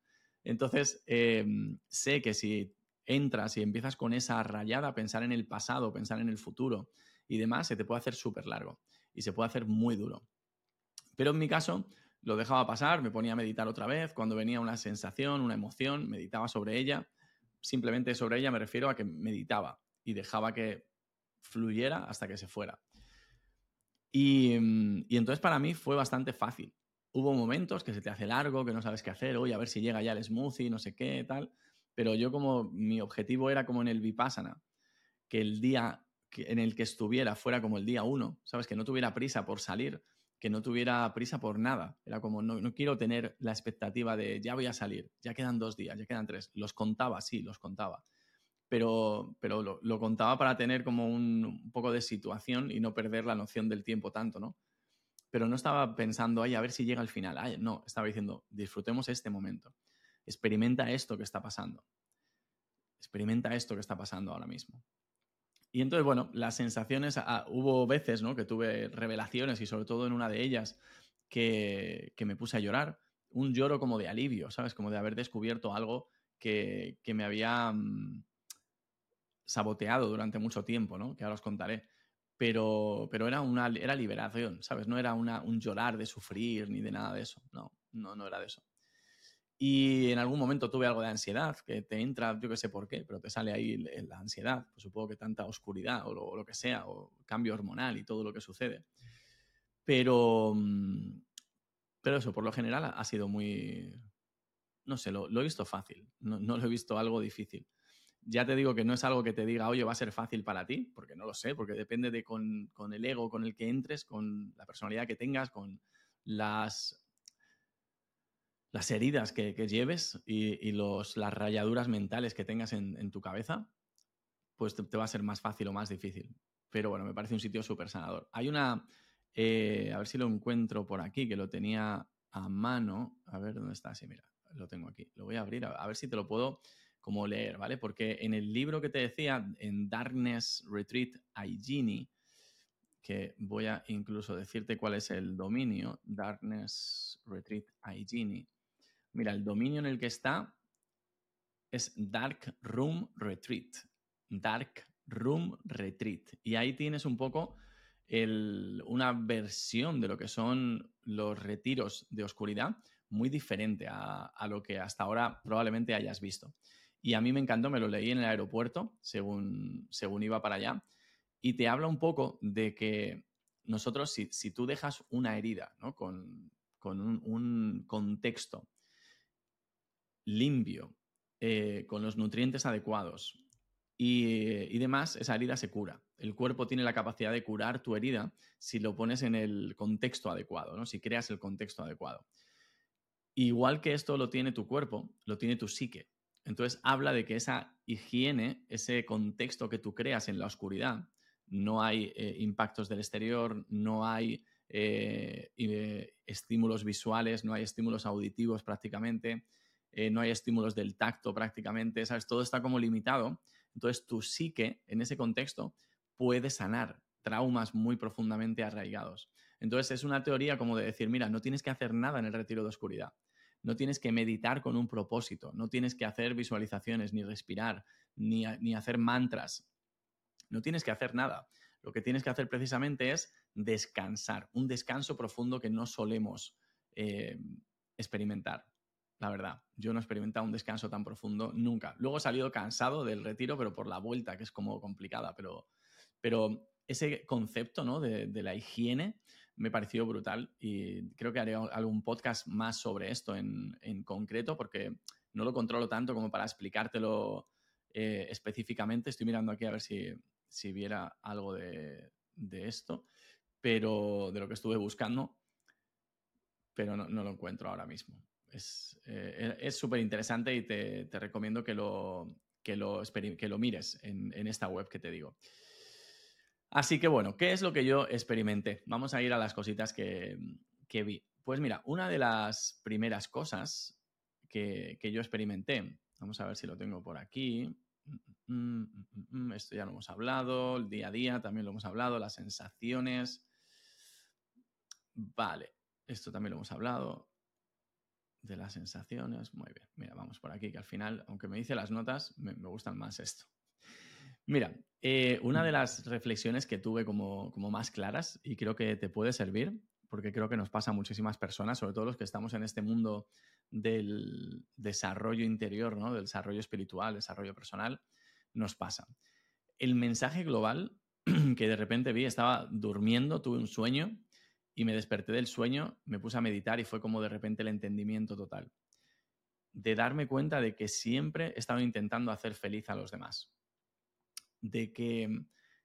A: Entonces, em, sé que si entras y empiezas con esa rayada, pensar en el pasado, pensar en el futuro y demás, se te puede hacer súper largo y se puede hacer muy duro. Pero en mi caso, lo dejaba pasar, me ponía a meditar otra vez. Cuando venía una sensación, una emoción, meditaba sobre ella. Simplemente sobre ella me refiero a que meditaba y dejaba que fluyera hasta que se fuera. Mm, y, entonces para mí fue bastante fácil. Hubo momentos que se te hace largo, que no sabes qué hacer, oye, a ver si llega ya el smoothie, no sé qué, tal. Pero yo como mi objetivo era como en el Vipassana, que el día en el que estuviera fuera como el día uno, ¿sabes? Que no tuviera prisa por salir, que no tuviera prisa por nada. Era como, no, no quiero tener la expectativa de, ya voy a salir, ya quedan dos días, ya quedan tres. Los contaba, sí, los contaba pero, pero lo, contaba para tener como un, poco de situación y no perder la noción del tiempo tanto, ¿no? Pero no estaba pensando, ay, a ver si llega al final. Ay, no, estaba diciendo, disfrutemos este momento. Experimenta esto que está pasando. Experimenta esto que está pasando ahora mismo. Y entonces, bueno, las sensaciones, ah, hubo veces, ¿no? Que tuve revelaciones y sobre todo en una de ellas que, que, me puse a llorar. Un lloro como de alivio, ¿sabes? Como de haber descubierto algo que, que me había... Mm, saboteado durante mucho tiempo, ¿no? Que ahora os contaré. Pero, pero era, una, era liberación, ¿sabes? No era una, un llorar de sufrir ni de nada de eso. No, no, no era de eso. Y en algún momento tuve algo de ansiedad, que te entra, yo que sé por qué, pero te sale ahí la ansiedad. Pues supongo que tanta oscuridad o lo, que sea, o cambio hormonal y todo lo que sucede. Pero, mm, pero eso, por lo general ha sido muy... No sé, lo, he visto fácil, no, no, lo he visto algo difícil. Ya te digo que no es algo que te diga, oye, va a ser fácil para ti, porque no lo sé, porque depende de con, el ego con el que entres, con la personalidad que tengas, con las, las heridas que, lleves y, los, las rayaduras mentales que tengas en, tu cabeza, pues te, va a ser más fácil o más difícil. Pero bueno, me parece un sitio súper sanador. Hay una, eh, a ver si lo encuentro por aquí, que lo tenía a mano. A ver dónde está. Sí, mira, lo tengo aquí. Lo voy a abrir, a ver si te lo puedo como leer, ¿vale? Porque en el libro que te decía, en Darkness Retreat Hygiene, que voy a incluso decirte cuál es el dominio, Darkness Retreat Hygiene. Mira, el dominio en el que está es Dark Room Retreat. Dark Room Retreat. Y ahí tienes un poco una versión de lo que son los retiros de oscuridad muy diferente a, lo que hasta ahora probablemente hayas visto. Y a mí me encantó, me lo leí en el aeropuerto según, según iba para allá. Y te habla un poco de que nosotros, si, si tú dejas una herida ¿no? con, con un, contexto limpio, eh, con los nutrientes adecuados y, y, demás, esa herida se cura. El cuerpo tiene la capacidad de curar tu herida si lo pones en el contexto adecuado, ¿no? si creas el contexto adecuado. Igual que esto lo tiene tu cuerpo, lo tiene tu psique. Entonces habla de que esa higiene, ese contexto que tú creas en la oscuridad, no hay eh, impactos del exterior, no hay eh, estímulos visuales, no hay estímulos auditivos prácticamente, eh, no hay estímulos del tacto prácticamente, ¿sabes? Todo está como limitado. Entonces tu psique en ese contexto puede sanar traumas muy profundamente arraigados. Entonces es una teoría como de decir, mira, no tienes que hacer nada en el retiro de oscuridad. No tienes que meditar con un propósito, no tienes que hacer visualizaciones, ni respirar, ni, ni hacer mantras. No tienes que hacer nada. Lo que tienes que hacer precisamente es descansar, un descanso profundo que no solemos eh, experimentar. La verdad, yo no he experimentado un descanso tan profundo nunca. Luego he salido cansado del retiro, pero por la vuelta, que es como complicada, pero, pero ese concepto ¿no? de, la higiene me pareció brutal y creo que haré algún podcast más sobre esto en, concreto porque no lo controlo tanto como para explicártelo eh, específicamente. Estoy mirando aquí a ver si, si viera algo de, esto, pero de lo que estuve buscando, pero no, lo encuentro ahora mismo. Es eh, súper interesante y te, recomiendo que lo, que lo, que lo mires en, esta web que te digo. Así que bueno, ¿qué es lo que yo experimenté? Vamos a ir a las cositas que, vi. Pues mira, una de las primeras cosas que, que, yo experimenté, vamos a ver si lo tengo por aquí. Mm, mm, mm, esto ya lo hemos hablado, el día a día también lo hemos hablado, las sensaciones. Vale, esto también lo hemos hablado. De las sensaciones. Muy bien. Mira, vamos por aquí, que al final, aunque me dice las notas, me, gustan más esto. Mira, eh, una de las reflexiones que tuve como, como más claras y creo que te puede servir, porque creo que nos pasa a muchísimas personas, sobre todo los que estamos en este mundo del desarrollo interior, ¿no? del desarrollo espiritual, desarrollo personal, nos pasa. El mensaje global que de repente vi, estaba durmiendo, tuve un sueño y me desperté del sueño, me puse a meditar y fue como de repente el entendimiento total. De darme cuenta de que siempre he estado intentando hacer feliz a los demás. De que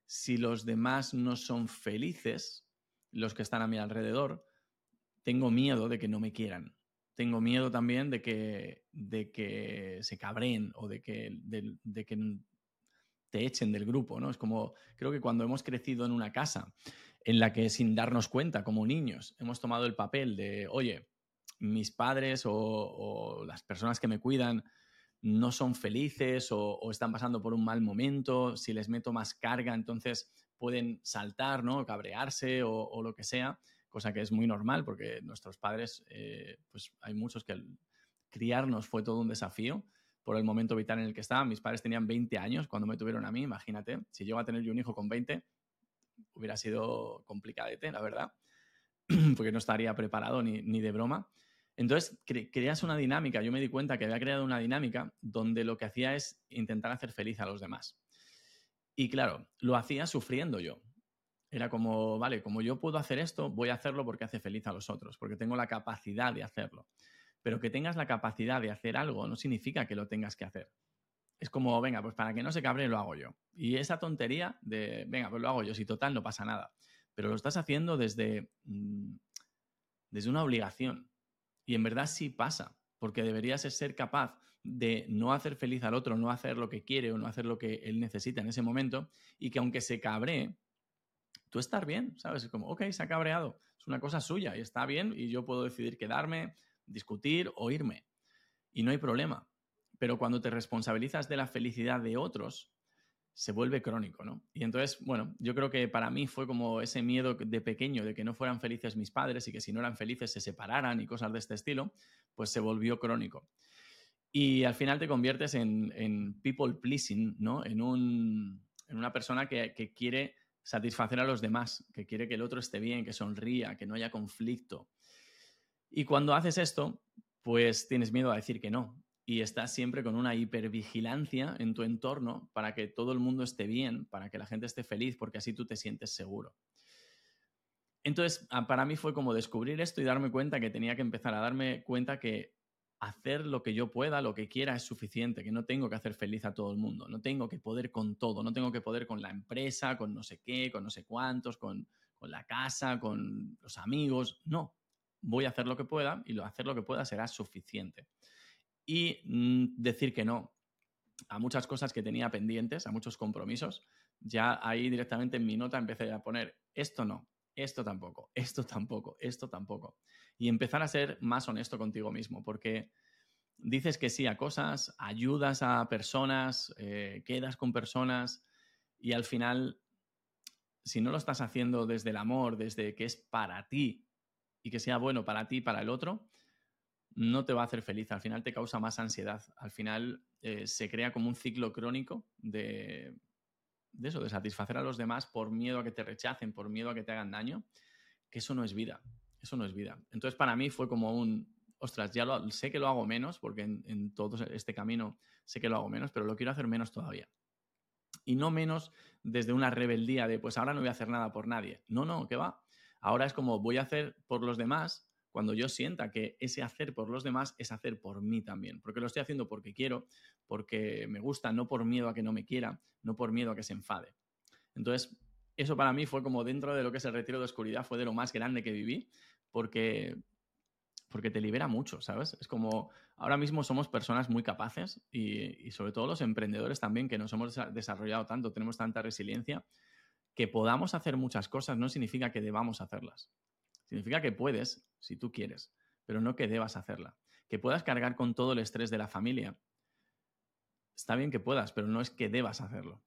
A: si los demás no son felices, los que están a mi alrededor, tengo miedo de que no me quieran tengo miedo también de que, de que se cabreen o de que, de, que te echen del grupo, ¿no? Es como, creo que cuando hemos crecido en una casa en la que sin darnos cuenta, como niños, hemos tomado el papel de, oye, mis padres o, las personas que me cuidan no son felices o, están pasando por un mal momento, si les meto más carga, entonces pueden saltar, ¿no? Cabrearse o lo que sea cosa que es muy normal porque nuestros padres, eh, pues hay muchos que criarnos fue todo un desafío por el momento vital en el que estaban. Mis padres tenían 20 años cuando me tuvieron a mí, imagínate, si llego a tener yo un hijo con 20, hubiera sido complicadete, la verdad, porque no estaría preparado ni, ni de broma. Entonces, creas una dinámica, yo me di cuenta que había creado una dinámica donde lo que hacía es intentar hacer feliz a los demás. Y claro, lo hacía sufriendo yo. Era como, vale, como yo puedo hacer esto, voy a hacerlo porque hace feliz a los otros, porque tengo la capacidad de hacerlo. Pero que tengas la capacidad de hacer algo no significa que lo tengas que hacer. Es como, venga, pues para que no se cabre lo hago yo. Y esa tontería de, venga, pues lo hago yo, si total no pasa nada. Pero lo estás haciendo desde, mm, desde una obligación. Y en verdad sí pasa, porque deberías ser capaz de no hacer feliz al otro, no hacer lo que quiere o no hacer lo que él necesita en ese momento, y que aunque se cabree, tú estar bien, ¿sabes? Es como, ok, se ha cabreado, es una cosa suya y está bien y yo puedo decidir quedarme, discutir o irme. Y no hay problema. Pero cuando te responsabilizas de la felicidad de otros, se vuelve crónico, ¿no? Y entonces, bueno, yo creo que para mí fue como ese miedo de pequeño de que no fueran felices mis padres y que si no eran felices se separaran y cosas de este estilo, pues se volvió crónico. Y al final te conviertes en, people pleasing, ¿no? En, un, en una persona que, que quiere satisfacer a los demás, que quiere que el otro esté bien, que sonría, que no haya conflicto. Y cuando haces esto, pues tienes miedo a decir que no. Y estás siempre con una hipervigilancia en tu entorno para que todo el mundo esté bien, para que la gente esté feliz, porque así tú te sientes seguro. Entonces, para mí fue como descubrir esto y darme cuenta que tenía que empezar a darme cuenta que hacer lo que yo pueda, lo que quiera es suficiente, que no tengo que hacer feliz a todo el mundo, no tengo que poder con todo, no tengo que poder con la empresa, con no sé qué, con no sé cuántos, con, la casa, con los amigos, no, voy a hacer lo que pueda y lo, hacer lo que pueda será suficiente. Y mm, decir que no a muchas cosas que tenía pendientes, a muchos compromisos. Ya ahí directamente en mi nota empecé a poner esto no, esto tampoco, esto tampoco, esto tampoco. Y empezar a ser más honesto contigo mismo, porque dices que sí a cosas, ayudas a personas, eh, quedas con personas y al final, si no lo estás haciendo desde el amor, desde que es para ti y que sea bueno para ti y para el otro, no te va a hacer feliz, al final te causa más ansiedad, al final eh, se crea como un ciclo crónico de, eso, de satisfacer a los demás por miedo a que te rechacen, por miedo a que te hagan daño, que eso no es vida, eso no es vida. Entonces para mí fue como un, ostras, ya lo, sé que lo hago menos, porque en, todo este camino sé que lo hago menos, pero lo quiero hacer menos todavía. Y no menos desde una rebeldía de, pues ahora no voy a hacer nada por nadie. No, no, ¿qué va? Ahora es como voy a hacer por los demás cuando yo sienta que ese hacer por los demás es hacer por mí también, porque lo estoy haciendo porque quiero, porque me gusta, no por miedo a que no me quiera, no por miedo a que se enfade. Entonces, eso para mí fue como dentro de lo que es el retiro de oscuridad, fue de lo más grande que viví, porque, porque te libera mucho, ¿sabes? Es como, ahora mismo somos personas muy capaces y, y sobre todo los emprendedores también, que nos hemos desarrollado tanto, tenemos tanta resiliencia, que podamos hacer muchas cosas no significa que debamos hacerlas. Significa que puedes, si tú quieres, pero no que debas hacerla. Que puedas cargar con todo el estrés de la familia. Está bien que puedas, pero no es que debas hacerlo.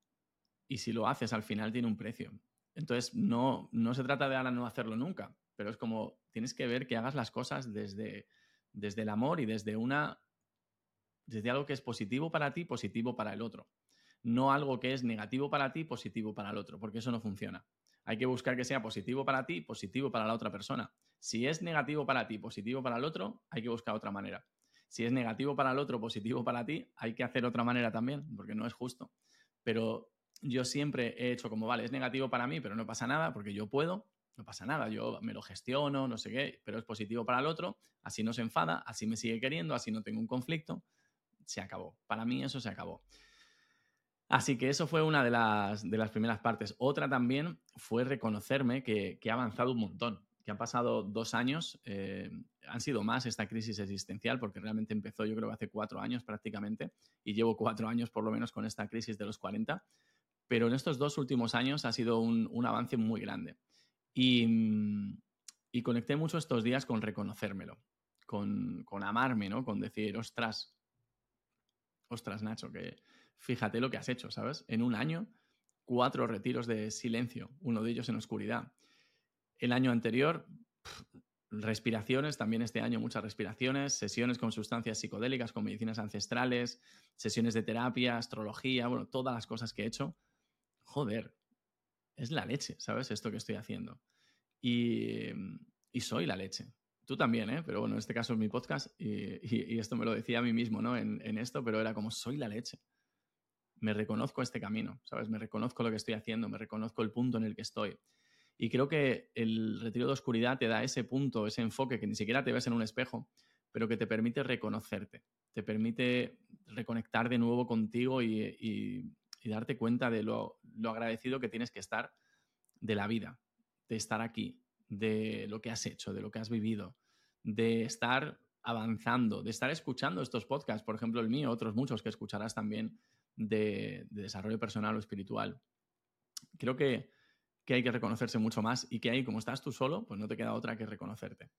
A: Y si lo haces, al final tiene un precio. Entonces, no, no se trata de ahora no hacerlo nunca, pero es como tienes que ver que hagas las cosas desde, desde el amor y desde una desde algo que es positivo para ti, positivo para el otro. No algo que es negativo para ti, positivo para el otro, porque eso no funciona. Hay que buscar que sea positivo para ti, positivo para la otra persona. Si es negativo para ti, positivo para el otro, hay que buscar otra manera. Si es negativo para el otro, positivo para ti, hay que hacer otra manera también, porque no es justo. Pero yo siempre he hecho como, vale, es negativo para mí, pero no pasa nada, porque yo puedo, no pasa nada, yo me lo gestiono, no sé qué, pero es positivo para el otro, así no se enfada, así me sigue queriendo, así no tengo un conflicto, se acabó. Para mí eso se acabó. Así que eso fue una de las, de las primeras partes. Otra también fue reconocerme que, que he avanzado un montón, que han pasado dos años, eh, han sido más esta crisis existencial, porque realmente empezó yo creo que hace cuatro años prácticamente, y llevo cuatro años por lo menos con esta crisis de los 40, pero en estos dos últimos años ha sido un, un avance muy grande. Y, y, conecté mucho estos días con reconocérmelo, con, con amarme, ¿no? Con decir, ostras, ostras, Nacho, que fíjate lo que has hecho, ¿sabes? En un año, cuatro retiros de silencio, uno de ellos en oscuridad. El año anterior, respiraciones, también este año muchas respiraciones, sesiones con sustancias psicodélicas, con medicinas ancestrales, sesiones de terapia, astrología, bueno, todas las cosas que he hecho. Joder, es la leche, ¿sabes? Esto que estoy haciendo. Y, soy la leche. Tú también, ¿eh? Pero bueno, en este caso es mi podcast y, esto me lo decía a mí mismo, ¿no? En, en esto, pero era como soy la leche me reconozco este camino, ¿sabes? Me reconozco lo que estoy haciendo, me reconozco el punto en el que estoy. Y creo que el retiro de oscuridad te da ese punto, ese enfoque que ni siquiera te ves en un espejo, pero que te permite reconocerte, te permite reconectar de nuevo contigo y, darte cuenta de lo, agradecido que tienes que estar de la vida, de estar aquí, de lo que has hecho, de lo que has vivido, de estar avanzando, de estar escuchando estos podcasts, por ejemplo el mío, otros muchos que escucharás también de, desarrollo personal o espiritual. Creo que, hay que reconocerse mucho más y que ahí, como estás tú solo, pues no te queda otra que reconocerte.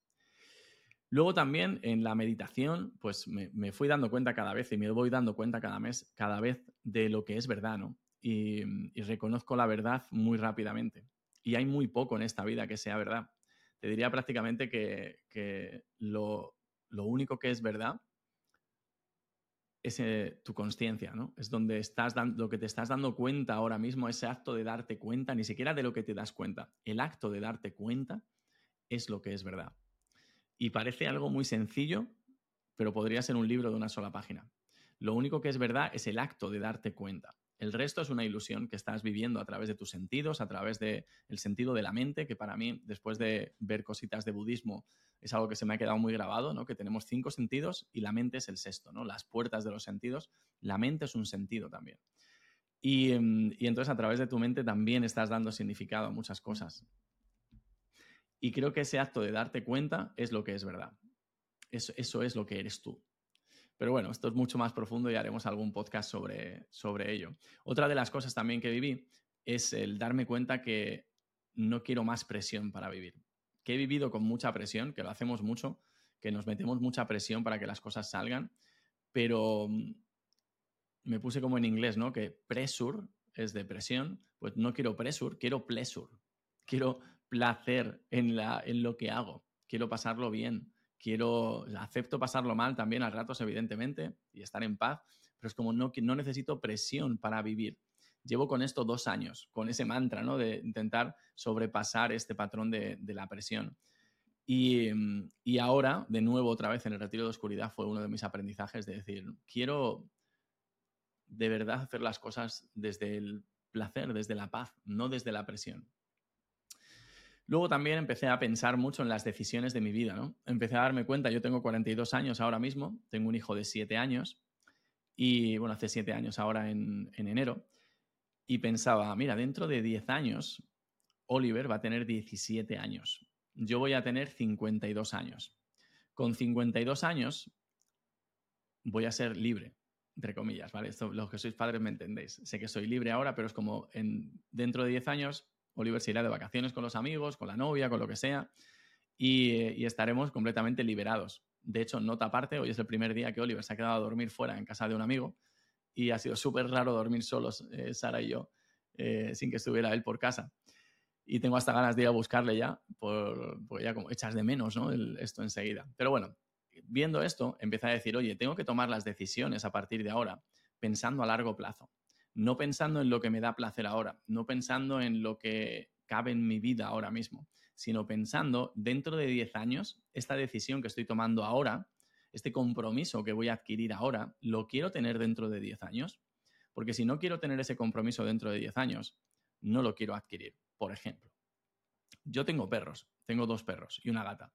A: Luego también en la meditación, pues me, fui dando cuenta cada vez y me voy dando cuenta cada mes, cada vez de lo que es verdad, ¿no? Y, reconozco la verdad muy rápidamente. Y hay muy poco en esta vida que sea verdad. Te diría prácticamente que, lo, lo, único que es verdad es tu conciencia, ¿no? Es donde estás dando, lo que te estás dando cuenta ahora mismo, ese acto de darte cuenta, ni siquiera de lo que te das cuenta. El acto de darte cuenta es lo que es verdad. Y parece algo muy sencillo, pero podría ser un libro de una sola página. Lo único que es verdad es el acto de darte cuenta. El resto es una ilusión que estás viviendo a través de tus sentidos, a través del sentido de la mente, que para mí, después de ver cositas de budismo, es algo que se me ha quedado muy grabado, ¿no? Que tenemos cinco sentidos y la mente es el sexto, ¿no? Las puertas de los sentidos. La mente es un sentido también. Y, mm, entonces a través de tu mente también estás dando significado a muchas cosas. Y creo que ese acto de darte cuenta es lo que es verdad. Eso, eso es lo que eres tú. Pero bueno, esto es mucho más profundo y haremos algún podcast sobre, sobre ello. Otra de las cosas también que viví es el darme cuenta que no quiero más presión para vivir. Que he vivido con mucha presión, que lo hacemos mucho, que nos metemos mucha presión para que las cosas salgan, pero mm, me puse como en inglés, ¿no? Que pressure es de presión, pues no quiero pressure, quiero pleasure. Quiero placer en, la, en lo que hago, quiero pasarlo bien, quiero, acepto pasarlo mal también a ratos, evidentemente, y estar en paz, pero es como no, no necesito presión para vivir. Llevo con esto dos años, con ese mantra, ¿no? De intentar sobrepasar este patrón de, la presión. Y, y, ahora, de nuevo, otra vez en el retiro de oscuridad, fue uno de mis aprendizajes de decir, quiero de verdad hacer las cosas desde el placer, desde la paz, no desde la presión. Luego también empecé a pensar mucho en las decisiones de mi vida, ¿no? Empecé a darme cuenta, yo tengo 42 años ahora mismo, tengo un hijo de 7 años y, bueno, hace 7 años ahora en, en enero, y pensaba, mira, dentro de 10 años, Oliver va a tener 17 años, yo voy a tener 52 años. Con 52 años voy a ser libre, entre comillas, ¿vale? Los que sois padres me entendéis. Sé que soy libre ahora, pero es como en, dentro de 10 años Oliver se irá de vacaciones con los amigos, con la novia, con lo que sea, y, estaremos completamente liberados. De hecho, nota aparte, hoy es el primer día que Oliver se ha quedado a dormir fuera en casa de un amigo y ha sido súper raro dormir solos, eh, Sara y yo, eh, sin que estuviera él por casa. Y tengo hasta ganas de ir a buscarle ya, por, porque ya como echas de menos ¿no? esto enseguida. Pero bueno, viendo esto, empecé a decir, oye, tengo que tomar las decisiones a partir de ahora pensando a largo plazo no pensando en lo que me da placer ahora, no pensando en lo que cabe en mi vida ahora mismo, sino pensando dentro de 10 años, esta decisión que estoy tomando ahora, este compromiso que voy a adquirir ahora, ¿lo quiero tener dentro de 10 años? Porque si no quiero tener ese compromiso dentro de 10 años, no lo quiero adquirir. Por ejemplo, yo tengo perros, tengo dos perros y una gata.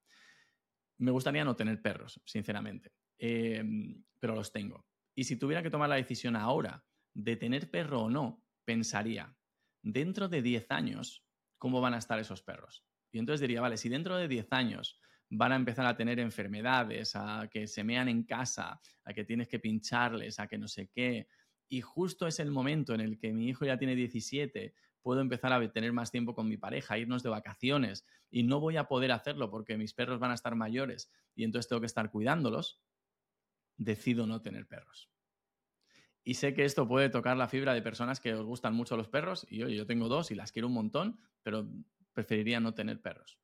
A: Me gustaría no tener perros, sinceramente, em, pero los tengo. Y si tuviera que tomar la decisión ahora de tener perro o no, pensaría, dentro de 10 años, ¿cómo van a estar esos perros? Y entonces diría, vale, si dentro de 10 años van a empezar a tener enfermedades, a que se mean en casa, a que tienes que pincharles, a que no sé qué, y justo es el momento en el que mi hijo ya tiene 17, puedo empezar a tener más tiempo con mi pareja, irnos de vacaciones, y no voy a poder hacerlo porque mis perros van a estar mayores y entonces tengo que estar cuidándolos, decido no tener perros. Y sé que esto puede tocar la fibra de personas que os gustan mucho los perros, y yo, yo tengo dos y las quiero un montón, pero preferiría no tener perros.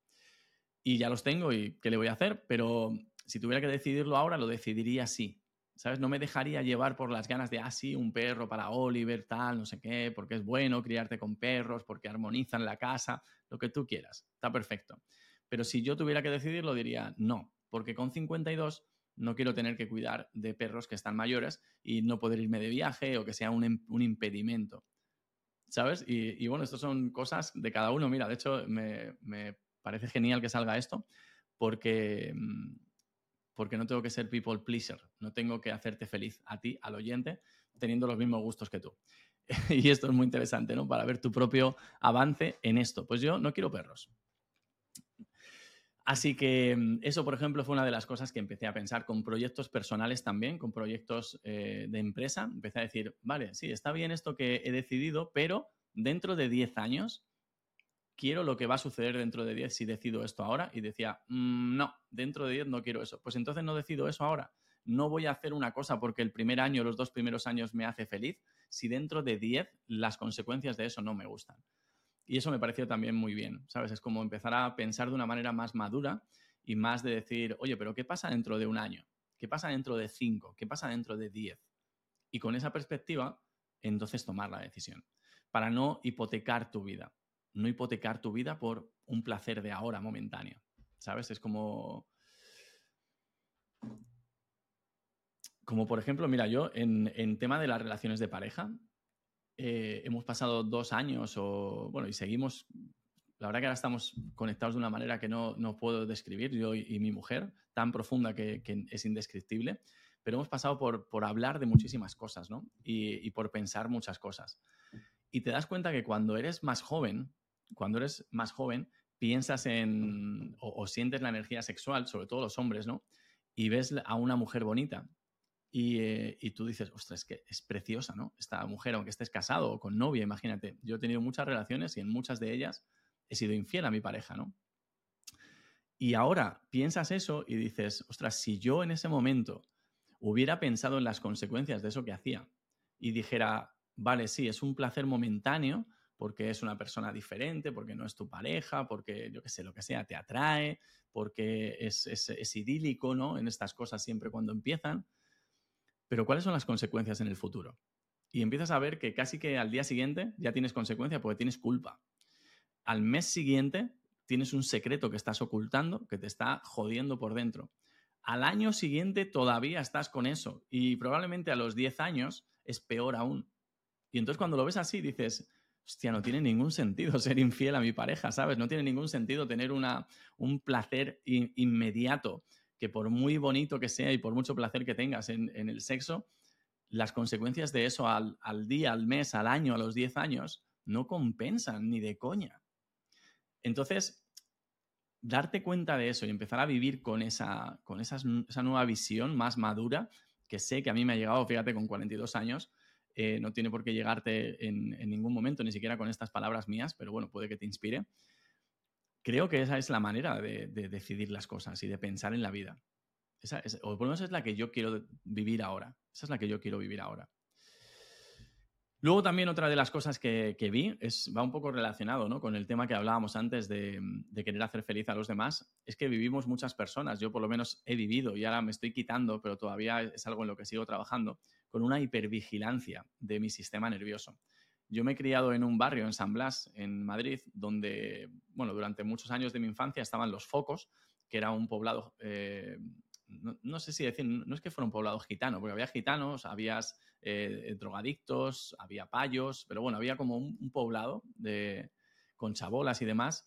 A: Y ya los tengo y ¿qué le voy a hacer? Pero si tuviera que decidirlo ahora, lo decidiría así. ¿Sabes? No me dejaría llevar por las ganas de, ah, un perro para Oliver, tal, no sé qué, porque es bueno criarte con perros, porque armonizan la casa, lo que tú quieras. Está perfecto. Pero si yo tuviera que decidirlo, diría, no, porque con 52 no quiero tener que cuidar de perros que están mayores y no poder irme de viaje o que sea un, impedimento. ¿Sabes? Y, bueno, estas son cosas de cada uno. Mira, de hecho, me, parece genial que salga esto porque, mm, porque no tengo que ser people pleaser, no tengo que hacerte feliz a ti, al oyente, teniendo los mismos gustos que tú. y esto es muy interesante, ¿no? Para ver tu propio avance en esto. Pues yo no quiero perros. Así que mm, eso, por ejemplo, fue una de las cosas que empecé a pensar con proyectos personales también, con proyectos eh, de empresa. Empecé a decir, vale, sí, está bien esto que he decidido, pero dentro de 10 años quiero lo que va a suceder dentro de 10 si decido esto ahora. Y decía, mm, no, dentro de 10 no quiero eso. Pues entonces no decido eso ahora. No voy a hacer una cosa porque el primer año, los dos primeros años me hace feliz, si dentro de 10 las consecuencias de eso no me gustan. Y eso me pareció también muy bien, ¿sabes? Es como empezar a pensar de una manera más madura y más de decir, oye, pero ¿qué pasa dentro de un año? ¿Qué pasa dentro de cinco? ¿Qué pasa dentro de diez? Y con esa perspectiva, entonces tomar la decisión. Para no hipotecar tu vida. No hipotecar tu vida por un placer de ahora momentáneo. ¿Sabes? Es como. Como por ejemplo, mira, yo en, en tema de las relaciones de pareja, eh, hemos pasado dos años o, bueno, y seguimos, la verdad que ahora estamos conectados de una manera que no, no puedo describir, yo y, mi mujer, tan profunda que, es indescriptible, pero hemos pasado por, por hablar de muchísimas cosas, ¿no? Y, por pensar muchas cosas. Y te das cuenta que cuando eres más joven, cuando eres más joven, piensas en o, o sientes la energía sexual, sobre todo los hombres, ¿no? Y ves a una mujer bonita eh, y, tú dices, ostras, es que es preciosa, ¿no? Esta mujer, aunque estés casado o con novia, imagínate. Yo he tenido muchas relaciones y en muchas de ellas he sido infiel a mi pareja, ¿no? Y ahora piensas eso y dices, ostras, si yo en ese momento hubiera pensado en las consecuencias de eso que hacía y dijera, vale, sí, es un placer momentáneo porque es una persona diferente, porque no es tu pareja, porque yo qué sé, lo que sea, te atrae, porque es, idílico, ¿no? En estas cosas siempre cuando empiezan pero ¿cuáles son las consecuencias en el futuro? Y empiezas a ver que casi que al día siguiente ya tienes consecuencia porque tienes culpa. Al mes siguiente tienes un secreto que estás ocultando que te está jodiendo por dentro. Al año siguiente todavía estás con eso y probablemente a los 10 años es peor aún. Y entonces cuando lo ves así dices, hostia, no tiene ningún sentido ser infiel a mi pareja, ¿sabes? No tiene ningún sentido tener una, un placer inmediato que por muy bonito que sea y por mucho placer que tengas en, el sexo, las consecuencias de eso al, día, al mes, al año, a los 10 años, no compensan ni de coña. Entonces, darte cuenta de eso y empezar a vivir con esa, con esa nueva visión más madura, que sé que a mí me ha llegado, fíjate, con 42 años, eh, no tiene por qué llegarte en, ningún momento, ni siquiera con estas palabras mías, pero bueno, puede que te inspire creo que esa es la manera de, decidir las cosas y de pensar en la vida. Esa o por lo menos es la que yo quiero vivir ahora. Esa es la que yo quiero vivir ahora. Luego también otra de las cosas que, vi es, va un poco relacionado ¿no? con el tema que hablábamos antes de, de, querer hacer feliz a los demás, es que vivimos muchas personas, yo por lo menos he vivido y ahora me estoy quitando, pero todavía es algo en lo que sigo trabajando, con una hipervigilancia de mi sistema nervioso. Yo me he criado en un barrio, en San Blas, en Madrid, donde, bueno, durante muchos años de mi infancia estaban los focos, que era un poblado, eh, no, sé si decir, no es que fuera un poblado gitano, porque había gitanos, había eh, drogadictos, había payos, pero bueno, había como un, poblado de, con chabolas y demás,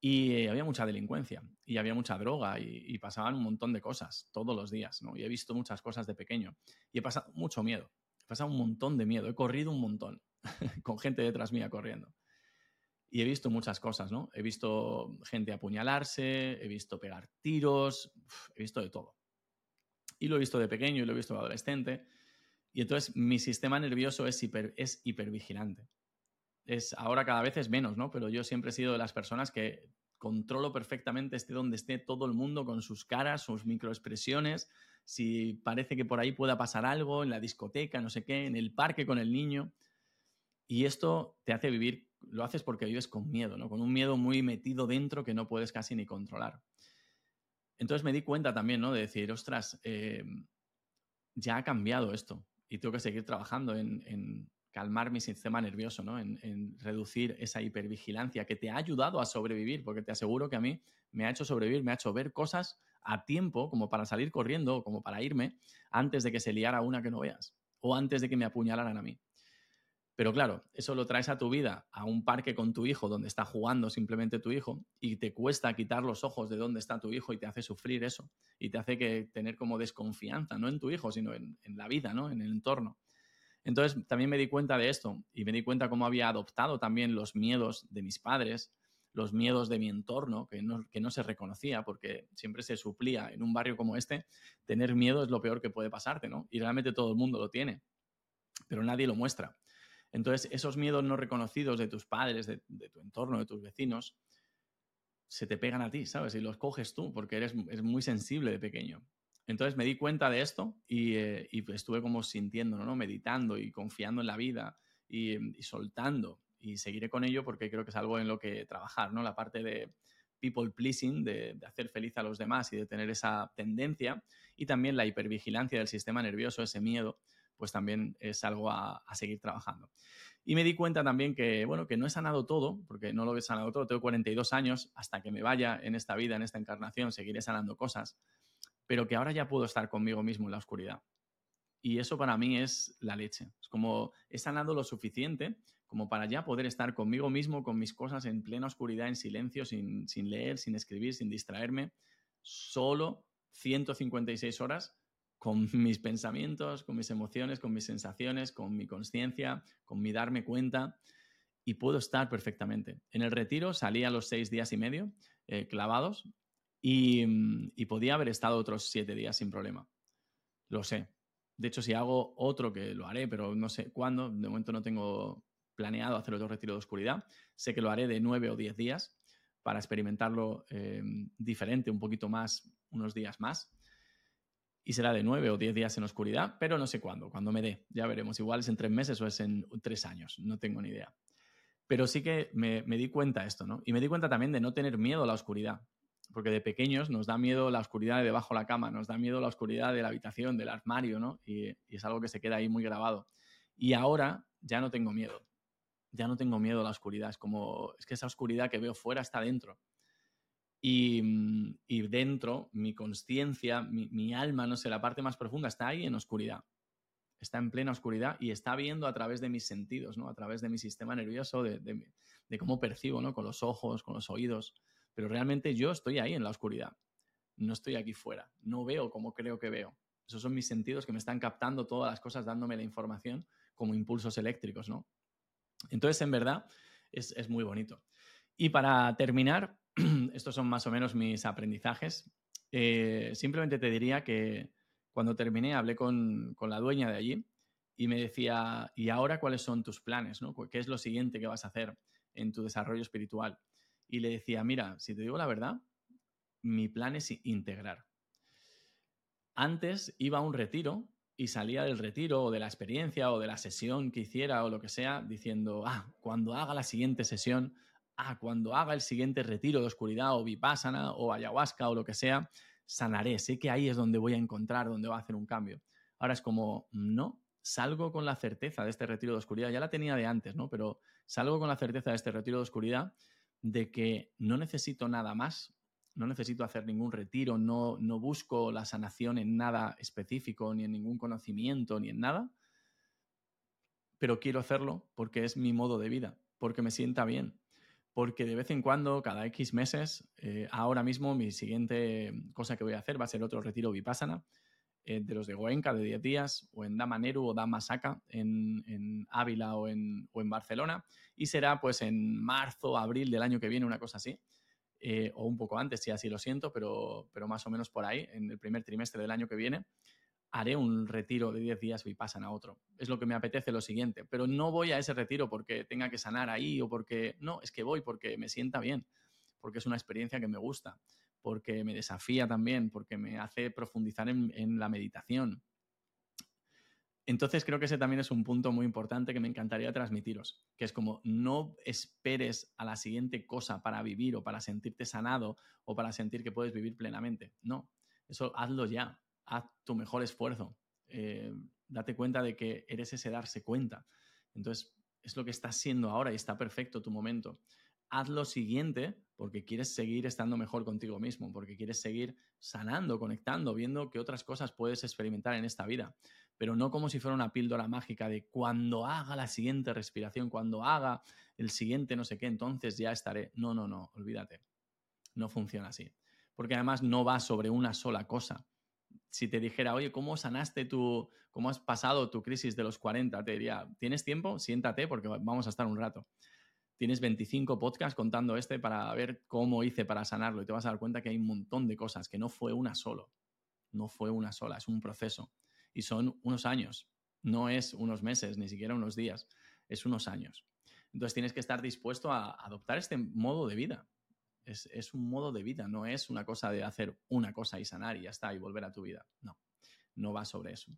A: y eh, había mucha delincuencia, y había mucha droga, y, y, pasaban un montón de cosas todos los días, ¿no? Y he visto muchas cosas de pequeño, y he pasado mucho miedo, he pasado un montón de miedo, he corrido un montón. con gente detrás mía corriendo. Y he visto muchas cosas, ¿no? He visto gente apuñalarse, he visto pegar tiros, he visto de todo. Y lo he visto de pequeño y lo he visto de adolescente. Y entonces mi sistema nervioso es, hiper, es hipervigilante. Es, ahora cada vez es menos, ¿no? Pero yo siempre he sido de las personas que controlo perfectamente esté donde esté todo el mundo con sus caras, sus microexpresiones, si parece que por ahí pueda pasar algo, en la discoteca, no sé qué, en el parque con el niño. Y esto te hace vivir, lo haces porque vives con miedo, ¿no? Con un miedo muy metido dentro que no puedes casi ni controlar. Entonces me di cuenta también, ¿no? De decir, ostras, eh, ya ha cambiado esto y tengo que seguir trabajando en, calmar mi sistema nervioso, ¿no? En, en, reducir esa hipervigilancia que te ha ayudado a sobrevivir, porque te aseguro que a mí me ha hecho sobrevivir, me ha hecho ver cosas a tiempo, como para salir corriendo o como para irme, antes de que se liara una que no veas, o antes de que me apuñalaran a mí. Pero claro, eso lo traes a tu vida, a un parque con tu hijo donde está jugando simplemente tu hijo y te cuesta quitar los ojos de dónde está tu hijo y te hace sufrir eso y te hace que tener como desconfianza, no en tu hijo, sino en, la vida, ¿no? En el entorno. Entonces también me di cuenta de esto y me di cuenta cómo había adoptado también los miedos de mis padres, los miedos de mi entorno, que no, que no se reconocía porque siempre se suplía en un barrio como este, tener miedo es lo peor que puede pasarte, ¿no? Y realmente todo el mundo lo tiene, pero nadie lo muestra. Entonces, esos miedos no reconocidos de tus padres, de, tu entorno, de tus vecinos, se te pegan a ti, ¿sabes? Y los coges tú porque eres, muy sensible de pequeño. Entonces me di cuenta de esto y, eh, estuve como sintiendo, ¿no? Meditando y confiando en la vida y, soltando. Y seguiré con ello porque creo que es algo en lo que trabajar, ¿no? La parte de people pleasing, de, de hacer feliz a los demás y de tener esa tendencia. Y también la hipervigilancia del sistema nervioso, ese miedo pues también es algo a, seguir trabajando. Y me di cuenta también que, bueno, que no he sanado todo, porque no lo he sanado todo, tengo 42 años, hasta que me vaya en esta vida, en esta encarnación, seguiré sanando cosas, pero que ahora ya puedo estar conmigo mismo en la oscuridad. Y eso para mí es la leche. Es como he sanado lo suficiente como para ya poder estar conmigo mismo, con mis cosas en plena oscuridad, en silencio, sin, sin leer, sin escribir, sin distraerme, solo 156 horas con mis pensamientos, con mis emociones, con mis sensaciones, con mi conciencia, con mi darme cuenta y puedo estar perfectamente. En el retiro salí a los seis días y medio eh, clavados y, y, podía haber estado otros siete días sin problema. Lo sé, De hecho, si hago otro, que lo haré, pero no sé cuándo, de momento no tengo planeado hacer otro retiro de oscuridad, sé que lo haré de nueve o diez días para experimentarlo eh, diferente, un poquito más, unos días más. Y será de nueve o diez días en oscuridad, pero no sé cuándo, cuando me dé. Ya veremos. Igual es en tres meses o es en tres años, no tengo ni idea. Pero sí que me, di cuenta esto, ¿no? Y me di cuenta también de no tener miedo a la oscuridad porque de pequeños nos da miedo la oscuridad de debajo de la cama, nos da miedo la oscuridad de la habitación, del armario, ¿no? Y, es algo que se queda ahí muy grabado. Y ahora ya no tengo miedo, ya no tengo miedo a la oscuridad, es como, es que esa oscuridad que veo fuera está dentro. Y, dentro, mi conciencia, mi, alma, no sé, la parte más profunda está ahí en oscuridad. Está en plena oscuridad y está viendo a través de mis sentidos, ¿no? A través de mi sistema nervioso, de, de cómo percibo, ¿no? Con los ojos, con los oídos pero realmente yo estoy ahí en la oscuridad. No estoy aquí fuera. No veo como creo que veo. Esos son mis sentidos que me están captando todas las cosas, dándome la información como impulsos eléctricos, ¿no? Entonces, en verdad, es, muy bonito. Y para terminar, estos son más o menos mis aprendizajes. Eh, simplemente te diría que cuando terminé hablé con, con, la dueña de allí y me decía, ¿y ahora cuáles son tus planes? ¿no? ¿Qué es lo siguiente que vas a hacer en tu desarrollo espiritual? y le decía, mira, si te digo la verdad, mi plan es integrar. Antes iba a un retiro y salía del retiro o de la experiencia o de la sesión que hiciera o lo que sea diciendo, ah, cuando haga la siguiente sesión, cuando haga el siguiente retiro de oscuridad o vipassana o ayahuasca o lo que sea, sanaré. Sé que ahí es donde voy a encontrar, donde va a hacer un cambio. Ahora es como, no, salgo con la certeza de este retiro de oscuridad. Ya la tenía de antes, ¿no? Pero salgo con la certeza de este retiro de oscuridad de que no necesito nada más, no necesito hacer ningún retiro, no, no busco la sanación en nada específico, ni en ningún conocimiento, ni en nada, pero quiero hacerlo porque es mi modo de vida, porque me sienta bien, porque de vez en cuando, cada X meses, eh, ahora mismo mi siguiente cosa que voy a hacer va a ser otro retiro vipassana, eh, de los de Goenka de 10 días, o en Damaneru o Damasaka en, en Ávila o en, Barcelona, y será pues en marzo, abril del año que viene, una cosa así, eh, o un poco antes, si así lo siento, pero, pero más o menos por ahí, en el primer trimestre del año que viene, haré un retiro de 10 días y pasan a otro. Es lo que me apetece lo siguiente, pero no voy a ese retiro porque tenga que sanar ahí o porque, no, es que voy porque me sienta bien, porque es una experiencia que me gusta porque me desafía también, porque me hace profundizar en, la meditación. Entonces creo que ese también es un punto muy importante que me encantaría transmitiros, que es como no esperes a la siguiente cosa para vivir o para sentirte sanado o para sentir que puedes vivir plenamente. No, eso hazlo ya, haz tu mejor esfuerzo, eh, date cuenta de que eres ese darse cuenta. Entonces es lo que estás siendo ahora y está perfecto tu momento haz lo siguiente porque quieres seguir estando mejor contigo mismo, porque quieres seguir sanando, conectando, viendo qué otras cosas puedes experimentar en esta vida, pero no como si fuera una píldora mágica de cuando haga la siguiente respiración, cuando haga el siguiente no sé qué, entonces ya estaré. No, no, no, olvídate. No funciona así. Porque además no va sobre una sola cosa. Si te dijera, oye, ¿cómo sanaste tu, cómo has pasado tu crisis de los 40? Te diría, ¿tienes tiempo? Siéntate porque vamos a estar un rato tienes 25 podcasts contando este para ver cómo hice para sanarlo y te vas a dar cuenta que hay un montón de cosas, que no fue una solo, no fue una sola, es un proceso y son unos años, no es unos meses, ni siquiera unos días, es unos años. Entonces tienes que estar dispuesto a adoptar este modo de vida. Es, es un modo de vida, no es una cosa de hacer una cosa y sanar y ya está y volver a tu vida. No, no va sobre eso.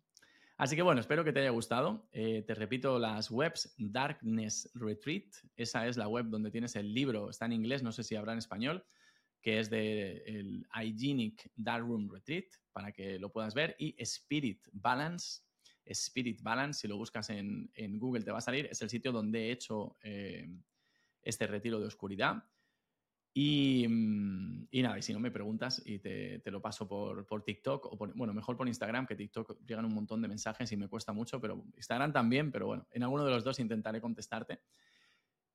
A: Así que bueno, espero que te haya gustado. Eh, te repito las webs, Darkness Retreat, esa es la web donde tienes el libro, está en inglés, no sé si habrá en español, que es de el Hygienic Darkroom Retreat, para que lo puedas ver, y Spirit Balance. Spirit Balance, si lo buscas en, Google te va a salir, es el sitio donde he hecho eh, este retiro de oscuridad. Mm, y, nada, y si no me preguntas y te, lo paso por, por TikTok, o bueno, mejor por Instagram, que TikTok llegan un montón de mensajes y me cuesta mucho, pero Instagram también, pero bueno, en alguno de los dos intentaré contestarte.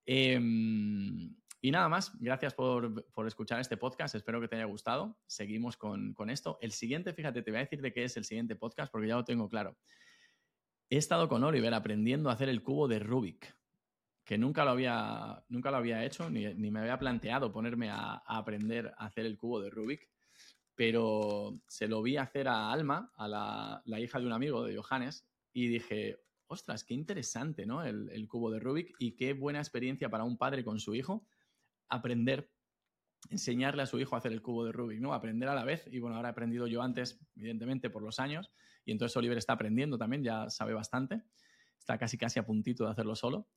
A: Em, y nada más, gracias por, escuchar este podcast, espero que te haya gustado. Seguimos con, con esto. El siguiente, fíjate, te voy a decir de qué es el siguiente podcast porque ya lo tengo claro. He estado con Oliver aprendiendo a hacer el cubo de Rubik que nunca lo había, nunca lo había hecho, ni, me había planteado ponerme a, aprender a hacer el cubo de Rubik, pero se lo vi hacer a Alma, a la, hija de un amigo de Johannes, y dije, ostras, qué interesante, ¿no? El, cubo de Rubik y qué buena experiencia para un padre con su hijo aprender, enseñarle a su hijo a hacer el cubo de Rubik, ¿no? Aprender a la vez. Y bueno, ahora he aprendido yo antes, evidentemente, por los años, y entonces Oliver está aprendiendo también, ya sabe bastante. Está casi casi a puntito de hacerlo solo.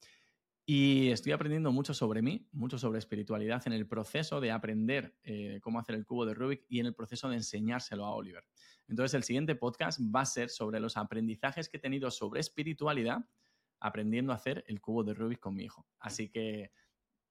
A: Y estoy aprendiendo mucho sobre mí, mucho sobre espiritualidad en el proceso de aprender eh, cómo hacer el cubo de Rubik y en el proceso de enseñárselo a Oliver. Entonces, el siguiente podcast va a ser sobre los aprendizajes que he tenido sobre espiritualidad aprendiendo a hacer el cubo de Rubik con mi hijo. Así que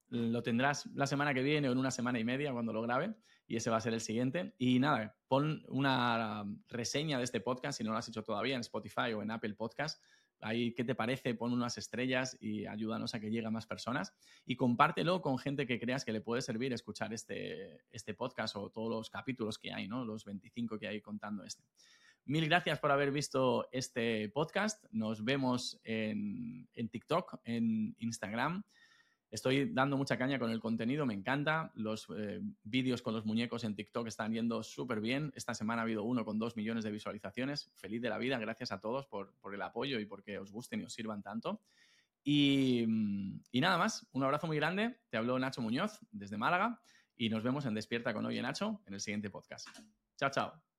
A: lo tendrás la semana que viene o en una semana y media cuando lo grabe y ese va a ser el siguiente. Y nada, pon una reseña de este podcast si no lo has hecho todavía en Spotify o en Apple Podcast Ahí, ¿qué te parece? Pon unas estrellas y ayúdanos a que llegue más personas. Y compártelo con gente que creas que le puede servir escuchar este, este podcast o todos los capítulos que hay, ¿no? Los 25 que hay contando este. Mil gracias por haber visto este podcast. Nos vemos en, en TikTok, en Instagram Estoy dando mucha caña con el contenido, me encanta. Los eh, vídeos con los muñecos en TikTok están yendo súper bien. Esta semana ha habido uno con dos millones de visualizaciones. Feliz de la vida, gracias a todos por, el apoyo y porque os gusten y os sirvan tanto. Y, y, nada más, un abrazo muy grande. Te habló Nacho Muñoz desde Málaga y nos vemos en Despierta con Oye Nacho en el siguiente podcast. Chao, chao.